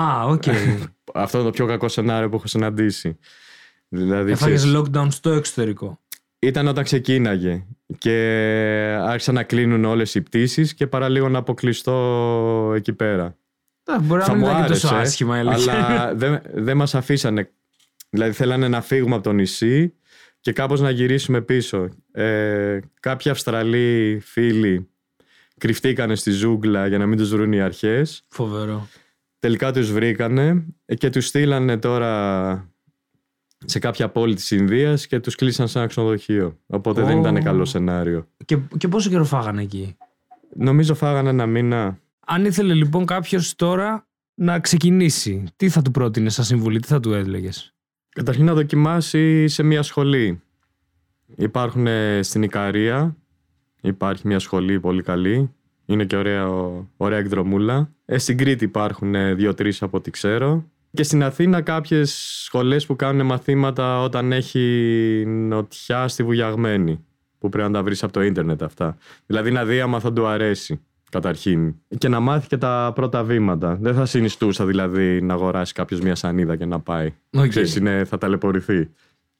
Α, οκ. Αυτό είναι το πιο κακό σενάριο που έχω συναντήσει. Δηλαδή, Έφαγες ξέρεις, lockdown στο εξωτερικό. ήταν όταν ξεκίναγε και άρχισαν να κλείνουν όλες οι πτήσεις και παραλίγο να αποκλειστώ εκεί πέρα. Α, Μπορεί να Θα μην μου ήταν και τόσο άρεσε, άσχημα η αλήθεια. αλλά δεν, δεν μας αφήσανε. Δηλαδή θέλανε να φύγουμε από το νησί και κάπως να γυρίσουμε πίσω. Ε, κάποιοι Αυστραλοί φίλοι κρυφτήκανε στη ζούγκλα για να μην τους βρουν οι αρχές. Φοβερό. Τελικά τους βρήκανε ε, και τους στείλανε τώρα σε κάποια πόλη της Ινδίας και τους κλείσαν σε ένα ξενοδοχείο. Οπότε δεν Ω. ήταν καλό σενάριο. Και, και πόσο καιρό φάγανε εκεί; Νομίζω φάγανε ένα μήνα. Αν ήθελε λοιπόν κάποιος τώρα να ξεκινήσει, τι θα του πρότεινε σαν συμβουλή, τι θα του έλεγες; Καταρχήν να δοκιμάσει σε μια σχολή. Υπάρχουν ε, στην Ικαρία, υπάρχει μια σχολή πολύ καλή. Είναι και ωραία, ωραία εκδρομούλα. Ε, στην Κρήτη υπάρχουν ε, δύο-τρεις από ό,τι ξέρω. Και στην Αθήνα κάποιες σχολές που κάνουν μαθήματα όταν έχει νοτιά στη Βουλιαγμένη. Που πρέπει να τα βρεις από το ίντερνετ αυτά. Δηλαδή να δει άμα θα του αρέσει καταρχήν. Και να μάθει και τα πρώτα βήματα. Δεν θα συνιστούσα δηλαδή να αγοράσει κάποιος μια σανίδα και να πάει. Οκ. Ξέρεις, είναι, θα ταλαιπωρηθεί.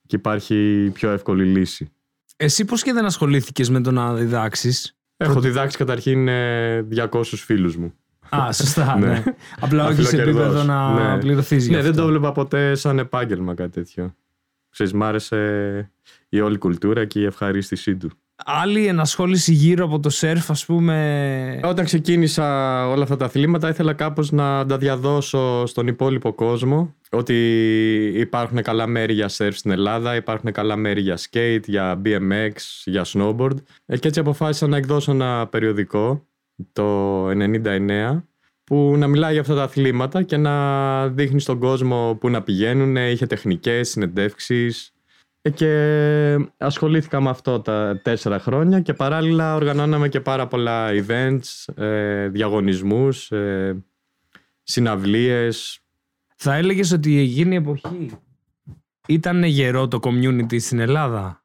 Και υπάρχει πιο εύκολη λύση. Εσύ πώς και δεν ασχολήθηκες με το να διδάξεις; Έχω διδάξει καταρχήν ε, 200 φίλους μου. Α, σωστά. Ναι. ναι. Απλά όχι σε Αφιλοκερδός. επίπεδο να Ναι. πληρωθείς γι' Ναι, δεν αυτό. το έβλεπα ποτέ σαν επάγγελμα κάτι τέτοιο. Ξέρεις, μ' άρεσε η όλη κουλτούρα και η ευχαρίστησή του. Άλλη ενασχόληση γύρω από το σερφ, ας πούμε. Όταν ξεκίνησα όλα αυτά τα αθλήματα ήθελα κάπως να τα διαδώσω στον υπόλοιπο κόσμο ότι υπάρχουν καλά μέρη για σερφ στην Ελλάδα, υπάρχουν καλά μέρη για skate, για BMX, για snowboard Ε, και έτσι αποφάσισα να εκδώσω ένα περιοδικό το 99 που να μιλάει για αυτά τα αθλήματα και να δείχνει στον κόσμο που να πηγαίνουν, είχε τεχνικές, συνεντεύξεις ε, και ασχολήθηκα με αυτό τα τέσσερα χρόνια και παράλληλα οργανώναμε και πάρα πολλά events, ε, διαγωνισμούς, ε, συναυλίες. Θα έλεγες ότι εκείνη η εποχή ήταν γερό το community στην Ελλάδα;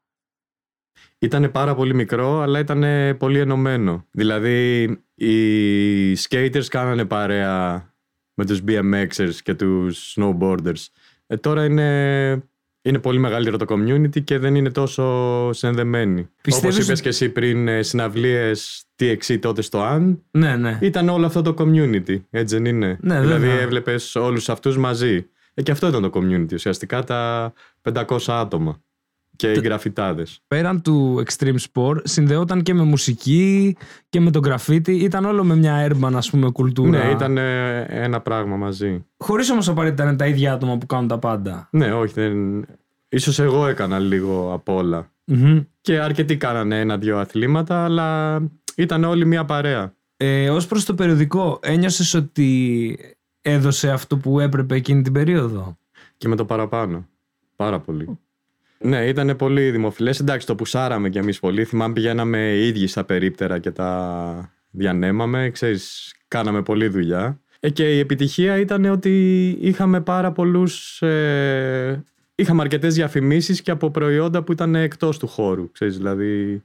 Ήταν πάρα πολύ μικρό, αλλά ήταν πολύ ενωμένο. Δηλαδή, οι skaters κάνανε παρέα με τους BMXers και τους snowboarders. Ε, τώρα είναι, είναι πολύ μεγαλύτερο το community και δεν είναι τόσο συνδεμένοι. Πιστεύεις Όπως είπες ότι- και εσύ πριν, ε, συναυλίες TXC τότε στο AN, Ναι, ναι. ήταν όλο αυτό το community, έτσι δεν είναι; Ναι, δηλαδή βέβαια. έβλεπες όλους αυτούς μαζί. Ε, και αυτό ήταν το community, ουσιαστικά τα 500 άτομα και οι γραφιτάδες. Πέραν του extreme sport, συνδεόταν και με μουσική και με τον graffiti. Ήταν όλο με μια urban, ας πούμε, κουλτούρα. Ναι, ήταν ε, ένα πράγμα μαζί. Χωρίς όμως απαραίτητα να είναι τα ίδια άτομα που κάνουν τα πάντα. Ναι, όχι, δεν... ίσως εγώ έκανα λίγο απ' όλα. Μμμ. Και αρκετοί κάνανε ένα-δυο αθλήματα, αλλά ήταν όλοι μια παρέα. Ε, ως προς το περιοδικό, ένιωσες ότι έδωσε αυτό που έπρεπε εκείνη την περίοδο; Και με το παραπάνω. Πάρα πολύ. Ναι, ήταν πολύ δημοφιλές. Εντάξει, το πουσάραμε κι εμείς πολύ. Θυμάμαι πηγαίναμε οι ίδιοι στα περίπτερα και τα διανέμαμε. Ξέρεις, κάναμε πολλή δουλειά. Ε, και η επιτυχία ήταν ότι είχαμε πάρα πολλούς... Ε, είχαμε αρκετές διαφημίσεις και από προϊόντα που ήταν εκτός του χώρου. Ξέρεις, δηλαδή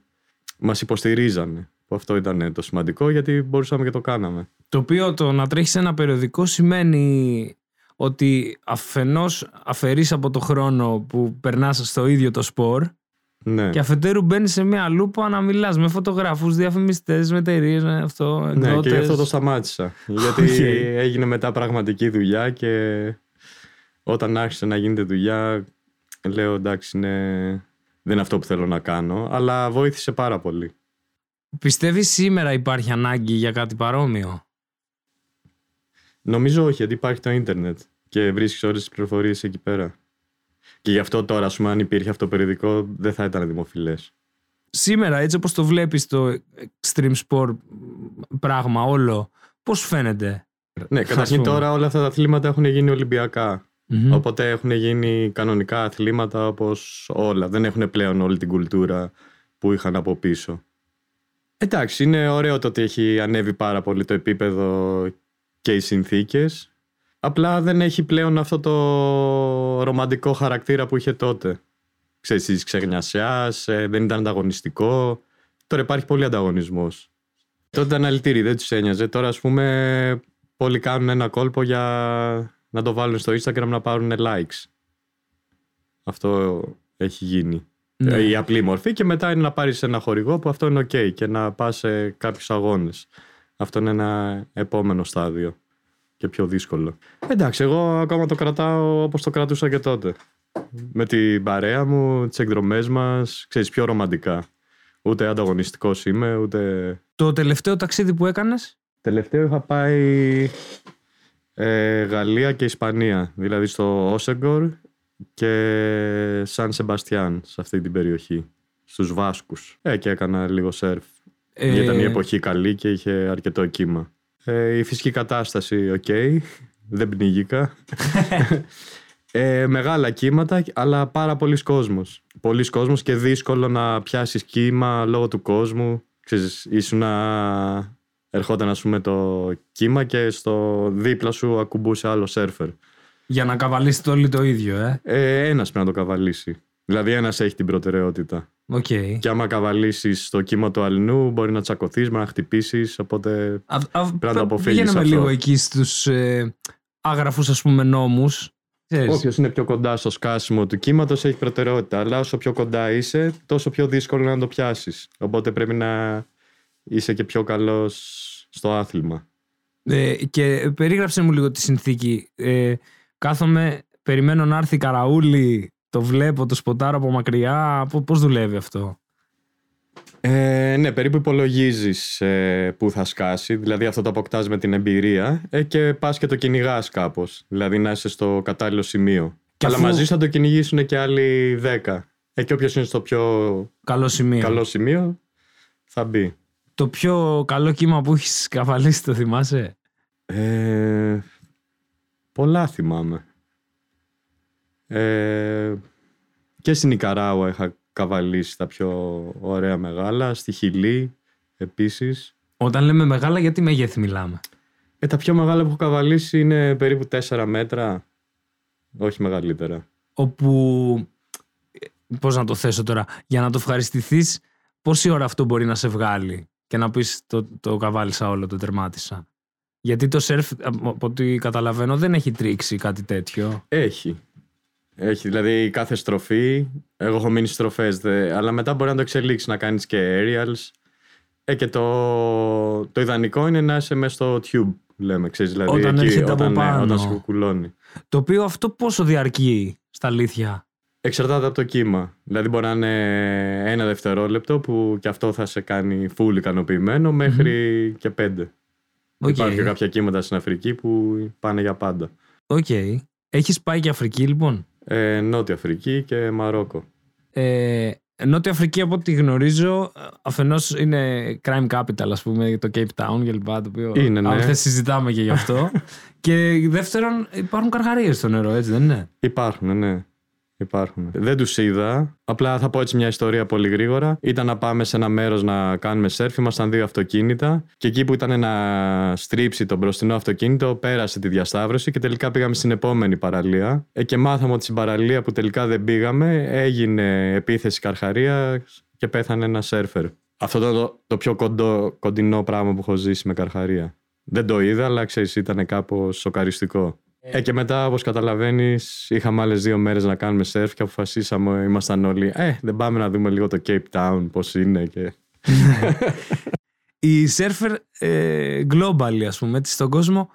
μας υποστηρίζανε. Που Αυτό ήταν το σημαντικό γιατί μπορούσαμε και το κάναμε. Το οποίο το να τρέχεις ένα περιοδικό σημαίνει ότι αφενός αφαιρείς από το χρόνο που περνάς στο ίδιο το σπορ Ναι. και αφετέρου μπαίνεις σε μια λούπα να μιλάς με φωτογράφους, διαφημιστές, με εταιρείες, με αυτό, Ναι, εκδότες. και γι' αυτό το σταμάτησα. Γιατί Οκ. έγινε μετά πραγματική δουλειά και όταν άρχισε να γίνεται δουλειά, λέω εντάξει, είναι... δεν είναι αυτό που θέλω να κάνω, αλλά βοήθησε πάρα πολύ. Πιστεύεις σήμερα υπάρχει ανάγκη για κάτι παρόμοιο; Νομίζω όχι, γιατί υπάρχει το ίντερνετ και βρίσκεις όλες τις πληροφορίες εκεί πέρα. Και γι' αυτό τώρα, ας πούμε, αν υπήρχε αυτό το περιοδικό, δεν θα ήταν δημοφιλές. Σήμερα έτσι όπως το βλέπεις το extreme sport πράγμα όλο, πώς φαίνεται; Ναι, Ας καταρχήν πούμε. τώρα όλα αυτά τα αθλήματα έχουν γίνει Ολυμπιακά. Μμμ. Οπότε έχουν γίνει κανονικά αθλήματα όπως όλα. Δεν έχουν πλέον όλη την κουλτούρα που είχαν από πίσω. Εντάξει, είναι ωραίο το ότι έχει ανέβει πάρα πολύ το επίπεδο και οι συνθήκες. Απλά δεν έχει πλέον αυτό το ρομαντικό χαρακτήρα που είχε τότε. Ξέρεις, της ξεγνιασιάς, ε, δεν ήταν ανταγωνιστικό. Τώρα υπάρχει πολύ ανταγωνισμός. Τότε ήταν αλητήρι, δεν τους ένοιαζε. Τώρα, ας πούμε, πολλοί κάνουν ένα κόλπο για να το βάλουν στο Instagram να πάρουν likes. Αυτό έχει γίνει. Ναι. Ε, Η απλή μορφή και μετά είναι να πάρεις ένα χορηγό που αυτό είναι ok και να πας σε κάποιους αγώνες. Αυτό είναι ένα επόμενο στάδιο και πιο δύσκολο. Εντάξει, εγώ ακόμα το κρατάω όπως το κρατούσα και τότε. Με την παρέα μου, τις εκδρομές μας, ξέρεις, πιο ρομαντικά. Ούτε ανταγωνιστικός είμαι, ούτε Το τελευταίο ταξίδι που έκανες, Τελευταίο είχα πάει ε, Γαλλία και Ισπανία. Δηλαδή στο Όσεγκορ και Σαν Σεμπαστιάν σε αυτή την περιοχή. Στους Βάσκους. Ε, και έκανα λίγο σερφ. Ε, Γιατί Ήταν η εποχή καλή και είχε αρκετό κύμα. Ε, η φυσική κατάσταση, οκ. Δεν πνίγηκα. ε, μεγάλα κύματα, αλλά πάρα πολύς κόσμος. Πολύς κόσμος και δύσκολο να πιάσεις κύμα λόγω του κόσμου. Ξέρεις, ήσουν να... Ερχόταν, ας πούμε, το κύμα και στο δίπλα σου ακουμπούσε άλλο σέρφερ. για να καβαλήσετε όλοι το ίδιο, ε. Ε, ένας πρέπει να το καβαλήσει. Δηλαδή, ένας έχει την προτεραιότητα. Οκ. Και άμα καβαλήσεις το κύμα του άλλου, μπορεί να τσακωθείς, να χτυπήσεις, οπότε... Α- α- να το αποφύγεις Πηγαίναμε αυτό. λίγο εκεί στους ε, άγραφους ας πούμε νόμους Ξέρεις. Όποιος είναι πιο κοντά στο σκάσιμο του κύματος έχει προτεραιότητα. Αλλά όσο πιο κοντά είσαι, τόσο πιο δύσκολο είναι να το πιάσεις. Οπότε πρέπει να είσαι και πιο καλός στο άθλημα. Ε, και περίγραψε μου λίγο τη συνθήκη. Ε, κάθομαι, περιμένω να έρθει η καραούλη, το βλέπω, το σποτάρω από μακριά. Πώς δουλεύει αυτό; Ε, ναι, περίπου υπολογίζεις ε, που θα σκάσει. Δηλαδή αυτό το αποκτάς με την εμπειρία ε, και πας και το κυνηγάς κάπως. Δηλαδή να είσαι στο κατάλληλο σημείο. Και Αλλά αφού- μαζί σου θα το κυνηγήσουν και άλλοι 10. Ε, και όποιος είναι στο πιο Καλό σημείο. καλό σημείο θα μπει. Το πιο καλό κύμα που έχεις καβαλήσει, το θυμάσαι; Ε, πολλά θυμάμαι. Ε, και στην Ικαράουα είχα καβαλήσει τα πιο ωραία μεγάλα. Στη Χιλή επίσης. Όταν λέμε μεγάλα, γιατί μεγέθη μιλάμε; Ε, τα πιο μεγάλα που έχω καβαλήσει είναι περίπου 4 μέτρα. Όχι μεγαλύτερα. Όπου. Πώς να το θέσω τώρα. Για να το ευχαριστηθείς, πόση ώρα αυτό μπορεί να σε βγάλει και να πεις το, το καβάλισα όλο, το τερμάτισα. Γιατί το σερφ, από ό,τι καταλαβαίνω, δεν έχει τρίξει κάτι τέτοιο. Έχει. Έχει, δηλαδή κάθε στροφή. Εγώ έχω μείνει στροφές, δε, αλλά μετά μπορεί να το εξελίξεις να κάνεις και aerials. Ε, και το, το ιδανικό είναι να είσαι μέσα στο tube, λέμε, ξέρεις, δηλαδή Όταν εκεί, έρχεται από όταν, ναι, πάνω. όταν σου κουκουλώνει. Το οποίο αυτό πόσο διαρκεί στα αλήθεια; Εξαρτάται από το κύμα. Δηλαδή μπορεί να είναι ένα δευτερόλεπτο που και αυτό θα σε κάνει full ικανοποιημένο μέχρι και πέντε. Οκ. Υπάρχουν και κάποια κύματα στην Αφρική που πάνε για πάντα. Οκ. Έχεις πάει και Αφρική, λοιπόν; Ε, Νότια Αφρική και Μαρόκο. Ε, Νότια Αφρική, από ό,τι γνωρίζω, αφενός είναι crime capital, ας πούμε, το Cape Town και λοιπά. Το οποίο Είναι, ναι. αν θες συζητάμε και γι' αυτό. και δεύτερον, υπάρχουν καρχαρίες στο νερό, έτσι δεν είναι; Υπάρχουν, ναι. Υπάρχουν. Δεν τους είδα. Απλά θα πω έτσι μια ιστορία πολύ γρήγορα. Ήταν να πάμε σε ένα μέρος να κάνουμε σερφ. Ήμασταν δύο αυτοκίνητα. Και εκεί που ήταν να στρίψει το μπροστινό αυτοκίνητο, πέρασε τη διασταύρωση και τελικά πήγαμε στην επόμενη παραλία. Ε, και μάθαμε ότι στην παραλία που τελικά δεν πήγαμε έγινε επίθεση καρχαρίας και πέθανε ένα σερφερ. Αυτό ήταν το, το πιο κοντό, κοντινό πράγμα που έχω ζήσει με καρχαρία. Δεν το είδα, αλλά ξέρεις, ήταν κάπως σοκαριστικό. Ε, και μετά, όπως καταλαβαίνεις, είχαμε άλλες δύο μέρες να κάνουμε σερφ και αποφασίσαμε, ήμασταν όλοι. Ε, δεν πάμε να δούμε λίγο το Cape Town, πώς είναι. Και... Οι σερφερ ε, globally, ας πούμε, έτσι στον κόσμο,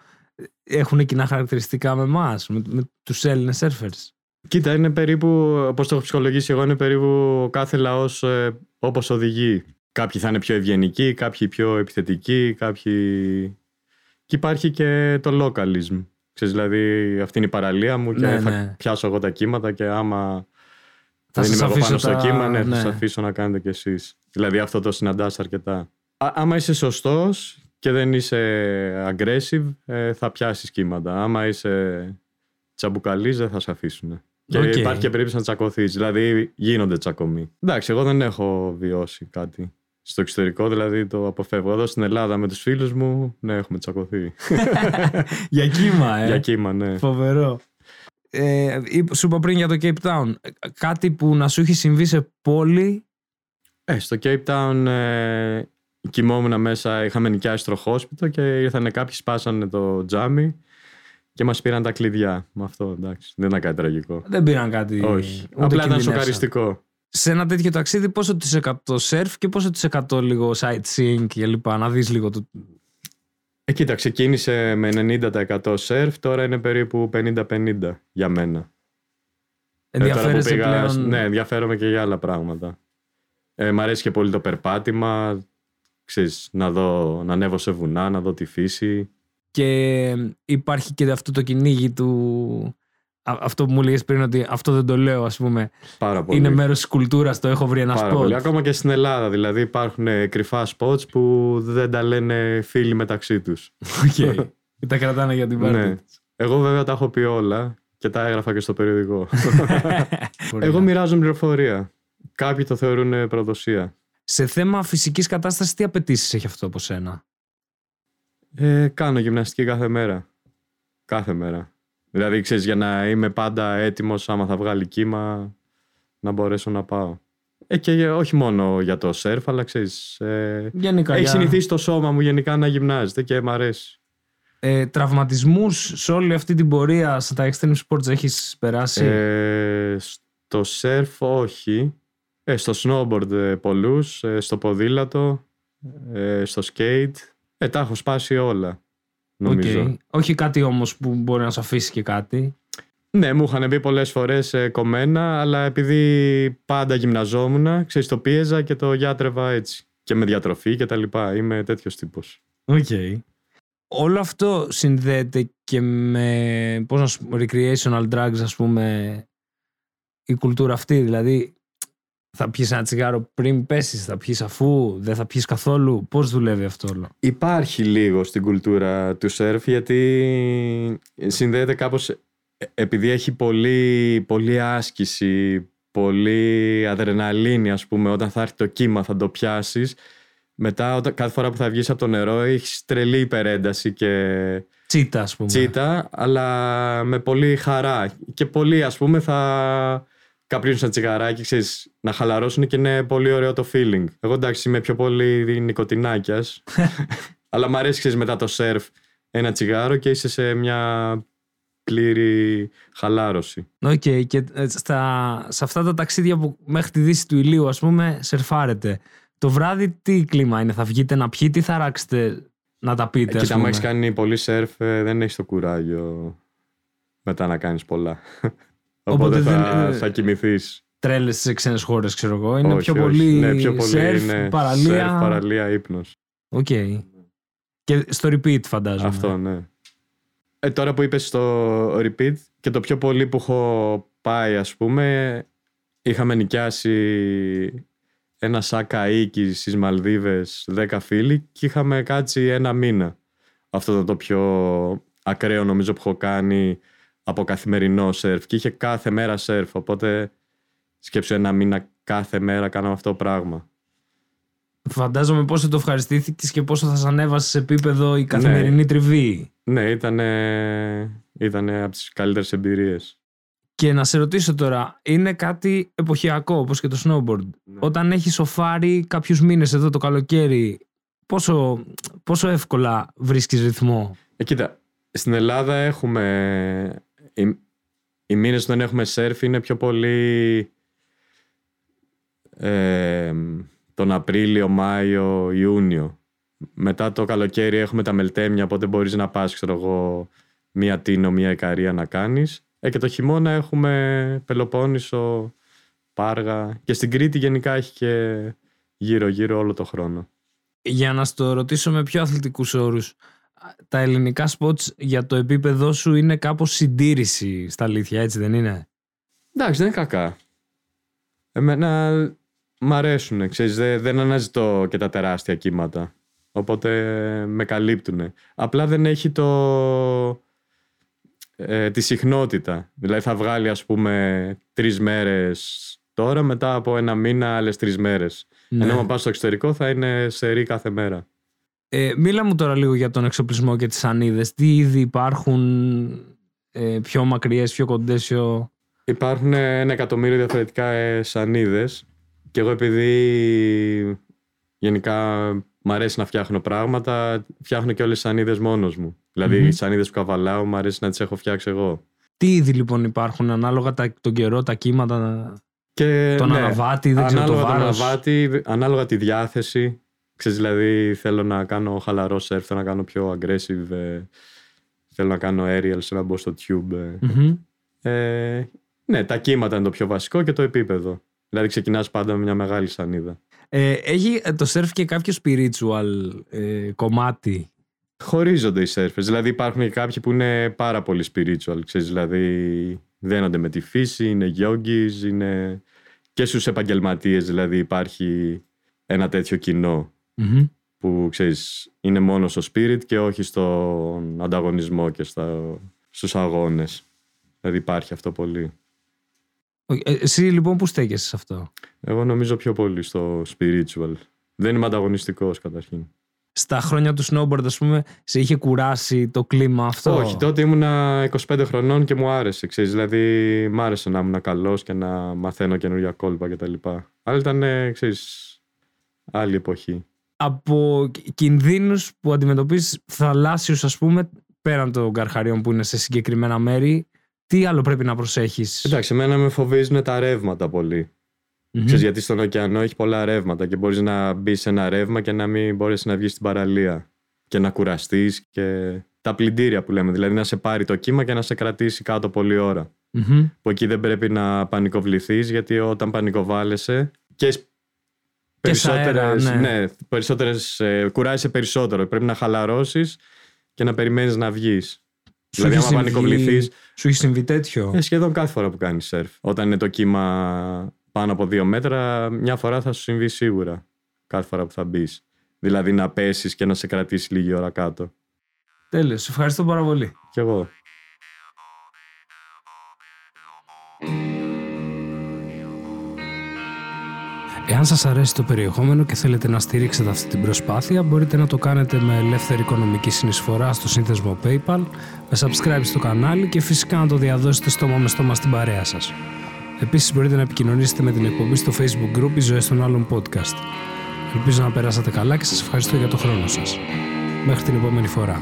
έχουν κοινά χαρακτηριστικά με εμάς, με, με τους Έλληνες surfers. Κοίτα, είναι περίπου, όπως το έχω ψυχολογήσει εγώ, είναι περίπου ο κάθε λαός ε, όπως οδηγεί. Κάποιοι θα είναι πιο ευγενικοί, κάποιοι πιο επιθετικοί, κάποιοι. Και υπάρχει και το localism. Ξέρεις, δηλαδή, αυτή είναι η παραλία μου και Ναι, θα ναι. πιάσω εγώ τα κύματα και άμα Θα δεν σας είμαι εγώ πάνω αφήσω στο τα- κύμα, ναι, θα ναι. σας αφήσω να κάνετε κι εσείς. Δηλαδή αυτό το συναντάς αρκετά. Α, άμα είσαι σωστός και δεν είσαι aggressive, ε, θα πιάσεις κύματα. Άμα είσαι τσαμπουκαλής, δεν θα σε αφήσουν. Και Οκ. υπάρχει και περίπτωση να τσακωθείς. Δηλαδή γίνονται τσακωμοί. Εντάξει, εγώ δεν έχω βιώσει κάτι. Στο εξωτερικό δηλαδή το αποφεύγω. Εδώ στην Ελλάδα με τους φίλους μου, ναι, έχουμε τσακωθεί. Για κύμα, ε. Για κύμα, ναι. Φοβερό. Ε, είπ- σου είπα πριν για το Cape Town. Ε, Κάτι που να σου έχει συμβεί σε πόλη; Ε, στο Cape Town ε, κοιμόμουν μέσα, είχαμε νοικιάσει τροχόσπιτο και ήρθαν κάποιοι, σπάσανε το τζάμι και μας πήραν τα κλειδιά. Με αυτό, εντάξει, δεν ήταν κάτι τραγικό. Δεν πήραν κάτι. Όχι, ούτε απλά ήταν κινδυνεύσαν. σοκαριστικό. Σε ένα τέτοιο ταξίδι, πόσο τη εκατό σερφ και πόσο τη εκατό λίγο sightseeing και λοιπά. Να δεις λίγο το. Ε, κοίτα, ξεκίνησε με 90% σερφ, τώρα είναι περίπου 50-50 για μένα. Ε, τώρα που Ενδιαφέρεσαι πήγα, πλέον. Ναι, ενδιαφέρομαι και για άλλα πράγματα. Ε, μ' αρέσει και πολύ το περπάτημα, ξέρεις, να, δω, να ανέβω σε βουνά, να δω τη φύση. Και υπάρχει και αυτό το κυνήγι του. Α- Αυτό που μου έλεγες πριν ότι αυτό δεν το λέω, ας πούμε. Πάρα πολύ. Είναι μέρος της κουλτούρας, το έχω βρει ένα Πάρα σποτ. πολύ. Ακόμα και στην Ελλάδα. Δηλαδή υπάρχουν ε, κρυφά spots που δεν τα λένε φίλοι μεταξύ τους. Οκ. Και τα κρατάνε για την πάρτη. ναι. Εγώ βέβαια τα έχω πει όλα και τα έγραφα και στο περιοδικό. Πολύ Εγώ ωραία. μοιράζομαι πληροφορία. Κάποιοι το θεωρούν ε, προδοσία. Σε θέμα φυσικής κατάστασης, τι απαιτήσεις έχει αυτό από σένα; Ε, κάνω γυμναστική κάθε μέρα. Κάθε μέρα. Δηλαδή, ξέρεις, για να είμαι πάντα έτοιμος άμα θα βγάλει κύμα, να μπορέσω να πάω. Ε, και για- όχι μόνο για το σερφ, αλλά ξέρεις, ε, Γενικά. έχει για- συνηθίσει το σώμα μου γενικά να γυμνάζεται και μ' αρέσει. Ε, τραυματισμούς σε όλη αυτή την πορεία στα extreme sports έχεις περάσει; Ε, στο surf όχι. Ε, στο snowboard ε, πολλούς. Ε, στο ποδήλατο. Ε, στο skate. Ε, τα έχω σπάσει όλα. Νομίζω. Okay. Όχι κάτι όμως που μπορεί να σου αφήσει και κάτι. Ναι, μου είχαν μπει πολλές φορές ε, κομμένα, αλλά επειδή πάντα γυμναζόμουν, ξέρεις, το πίεζα και το γιάτρευα έτσι. Και με διατροφή και τα λοιπά. Είμαι τέτοιος τύπος. OK. Okay. Όλο αυτό συνδέεται και με πώς να σου πω, recreational drugs, ας πούμε, η κουλτούρα αυτή. Δηλαδή, θα πιεις ένα τσιγάρο πριν πέσεις, θα πιεις αφού, δεν θα πιεις καθόλου. Πώς δουλεύει αυτό όλο; Υπάρχει λίγο στην κουλτούρα του σερφ γιατί συνδέεται κάπως ε, επειδή έχει πολύ, πολύ άσκηση, πολύ αδρεναλίνη ας πούμε όταν θα έρθει το κύμα θα το πιάσεις μετά όταν, κάθε φορά που θα βγεις από το νερό έχεις τρελή υπερένταση και τσίτα ας πούμε τσίτα αλλά με πολύ χαρά και πολλοί ας πούμε θα καπνίσουν ένα τσιγαράκι ξέρεις, να χαλαρώσουν και είναι πολύ ωραίο το feeling εγώ εντάξει είμαι πιο πολύ νικοτινάκιας αλλά μου αρέσει ξέρεις, μετά το σερφ ένα τσιγάρο και είσαι σε μια πλήρη χαλάρωση. OK, okay, και ε, στα, σε αυτά τα ταξίδια που μέχρι τη δύση του ηλίου ας πούμε σερφάρετε. Το βράδυ τι κλίμα είναι, θα βγείτε να πιείτε ή θα ράξετε να τα πείτε. Ε, κοίτα, αν έχεις κάνει πολύ σερφ, ε, δεν έχεις το κουράγιο μετά να κάνεις πολλά. Οπότε, Οπότε θα, δεν, θα κοιμηθείς. Τρέλες σε ξένες χώρες, ξέρω εγώ. Είναι πιο, Πολύ ναι, πιο πολύ σερφ, είναι παραλία. Σερφ, παραλία, ύπνος. OK. Okay. Και στο repeat, φαντάζομαι. Αυτό, ναι. Ε, τώρα που είπες στο repeat και το πιο πολύ που έχω πάει ας πούμε είχαμε νοικιάσει ένα σα καΐκι στις Μαλδίβες 10 φίλοι και είχαμε κάτσει ένα μήνα. Αυτό ήταν το πιο ακραίο νομίζω που έχω κάνει από καθημερινό σερφ και είχε κάθε μέρα σερφ οπότε σκέψου ένα μήνα κάθε μέρα κάναμε αυτό το πράγμα. Φαντάζομαι πόσο το ευχαριστήθηκες και πόσο θα σα ανέβασε σε επίπεδο η καθημερινή ναι. τριβή. Ναι, ήταν, ήταν από τις καλύτερες εμπειρίες. Και να σε ρωτήσω τώρα, είναι κάτι εποχιακό όπως και το snowboard. Ναι. Όταν έχει σοφάρει κάποιους μήνες εδώ το καλοκαίρι, πόσο, πόσο εύκολα βρίσκεις ρυθμό; Ε, κοίτα, στην Ελλάδα έχουμε... Οι, οι μήνες που δεν έχουμε σερφ είναι πιο πολύ... Ε, τον Απρίλιο, Μάιο, Ιούνιο. Μετά το καλοκαίρι έχουμε τα μελτέμια, οπότε μπορείς να πας, ξέρω εγώ, μία τίνο, μία εκαρία να κάνεις. Ε, και το χειμώνα έχουμε Πελοπόννησο, Πάργα και στην Κρήτη γενικά έχει και γύρω-γύρω όλο το χρόνο. Για να στο ρωτήσω με πιο αθλητικούς όρους, τα ελληνικά σποτς για το επίπεδο σου είναι κάπως συντήρηση στα αλήθεια, έτσι δεν είναι; Εντάξει, δεν είναι κακά. Εμένα μ' αρέσουν, ξέρεις, δεν, δεν αναζητώ και τα τεράστια κύματα. Οπότε με καλύπτουν. Απλά δεν έχει το, ε, τη συχνότητα. Δηλαδή θα βγάλει ας πούμε τρεις μέρες τώρα, μετά από ένα μήνα άλλες τρεις μέρες. Ναι. Ενώ αν πας στο εξωτερικό θα είναι σε ρί κάθε μέρα. Ε, μίλα μου τώρα λίγο για τον εξοπλισμό και τις ανίδες. Τι ήδη υπάρχουν ε, πιο μακριές, πιο κοντές, πιο... Υπάρχουν ένα εκατομμύριο διαφορετικά ε, σανίδες και εγώ επειδή γενικά μ' αρέσει να φτιάχνω πράγματα, φτιάχνω και όλες τις σανίδες μόνος μου. Δηλαδή mm-hmm. οι σανίδες που καβαλάω μου αρέσει να τις έχω φτιάξει εγώ. Τι είδη λοιπόν υπάρχουν ανάλογα τα, τον καιρό, τα κύματα, και, τον ναι, αναβάτη, δεν ξέρω το βάρος; αναβάτη, ανάλογα τη διάθεση. Ξέρεις, δηλαδή θέλω να κάνω χαλαρό σερφ, θέλω να κάνω πιο aggressive, ε, θέλω να κάνω aerial, σε να μπω στο tube. Mm-hmm. Ε, ναι, τα κύματα είναι το πιο βασικό και το επίπεδο. Δηλαδή ξεκινάς πάντα με μια μεγάλη σανίδα. Ε, έχει ε, το σερφ και κάποιο spiritual ε, κομμάτι; Χωρίζονται οι σερφες. Δηλαδή υπάρχουν και κάποιοι που είναι πάρα πολύ spiritual. Ξέρεις, δηλαδή δένονται με τη φύση, είναι yogis, είναι και στους επαγγελματίες δηλαδή υπάρχει ένα τέτοιο που ξέρεις είναι μόνο στο spirit και όχι στον ανταγωνισμό και στα, στους αγώνες. Δηλαδή υπάρχει αυτό πολύ. Ε, εσύ λοιπόν που στέκεσαι σε αυτό; Εγώ νομίζω πιο πολύ στο spiritual. Δεν είμαι ανταγωνιστικός καταρχήν. Στα χρόνια του snowboard, ας πούμε, σε είχε κουράσει το κλίμα αυτό; Όχι, τότε ήμουνα 25 χρονών και μου άρεσε. Ξέρεις, δηλαδή, μου άρεσε να ήμουν καλός και να μαθαίνω καινούργια κόλπα κτλ. Αλλά ήταν, ξέρεις, άλλη εποχή. Από κινδύνους που αντιμετωπίζεις θαλάσσιους, ας πούμε, πέραν των καρχαριών που είναι σε συγκεκριμένα μέρη, τι άλλο πρέπει να προσέχεις; Εντάξει, εμένα με φοβίζουν τα ρεύματα πολύ. Μμμ. Ξέρεις, γιατί στον ωκεανό έχει πολλά ρεύματα και μπορείς να μπεις σε ένα ρεύμα και να μην μπορέσεις να βγεις στην παραλία και να κουραστείς και τα πλυντήρια που λέμε, δηλαδή να σε πάρει το κύμα και να σε κρατήσει κάτω πολλή ώρα. Μμμ. Που εκεί δεν πρέπει να πανικοβληθείς γιατί όταν πανικοβάλλεσαι και έχεις Και σε αέρα, περισσότερες, ναι. ναι, περισσότερες, ε, κουράζεσαι περισσότερο. Πρέπει να χαλαρώσεις και να περιμένεις να βγεις. Σου δηλαδή έχει άμα συμβεί- πανικοβληθείς Σου έχει συμβεί τέτοιο; ε, σχεδόν κάθε φορά που κάνεις σερφ. Όταν είναι το κύμα πάνω από δύο μέτρα, μια φορά θα σου συμβεί σίγουρα. Κάθε φορά που θα μπεις. Δηλαδή να πέσεις και να σε κρατήσει λίγη ώρα κάτω. Τέλειος. Σε ευχαριστώ πάρα πολύ. Κι εγώ. Εάν σας αρέσει το περιεχόμενο και θέλετε να στηρίξετε αυτή την προσπάθεια, μπορείτε να το κάνετε με ελεύθερη οικονομική συνεισφορά στο σύνθεσμο PayPal, με subscribe στο κανάλι και φυσικά να το διαδώσετε στόμα με στόμα στην παρέα σας. Επίσης μπορείτε να επικοινωνήσετε με την εκπομπή στο Facebook group «Οι Ζωές των Άλλων Podcast». Ελπίζω να περάσατε καλά και σας ευχαριστώ για το χρόνο σας. Μέχρι την επόμενη φορά.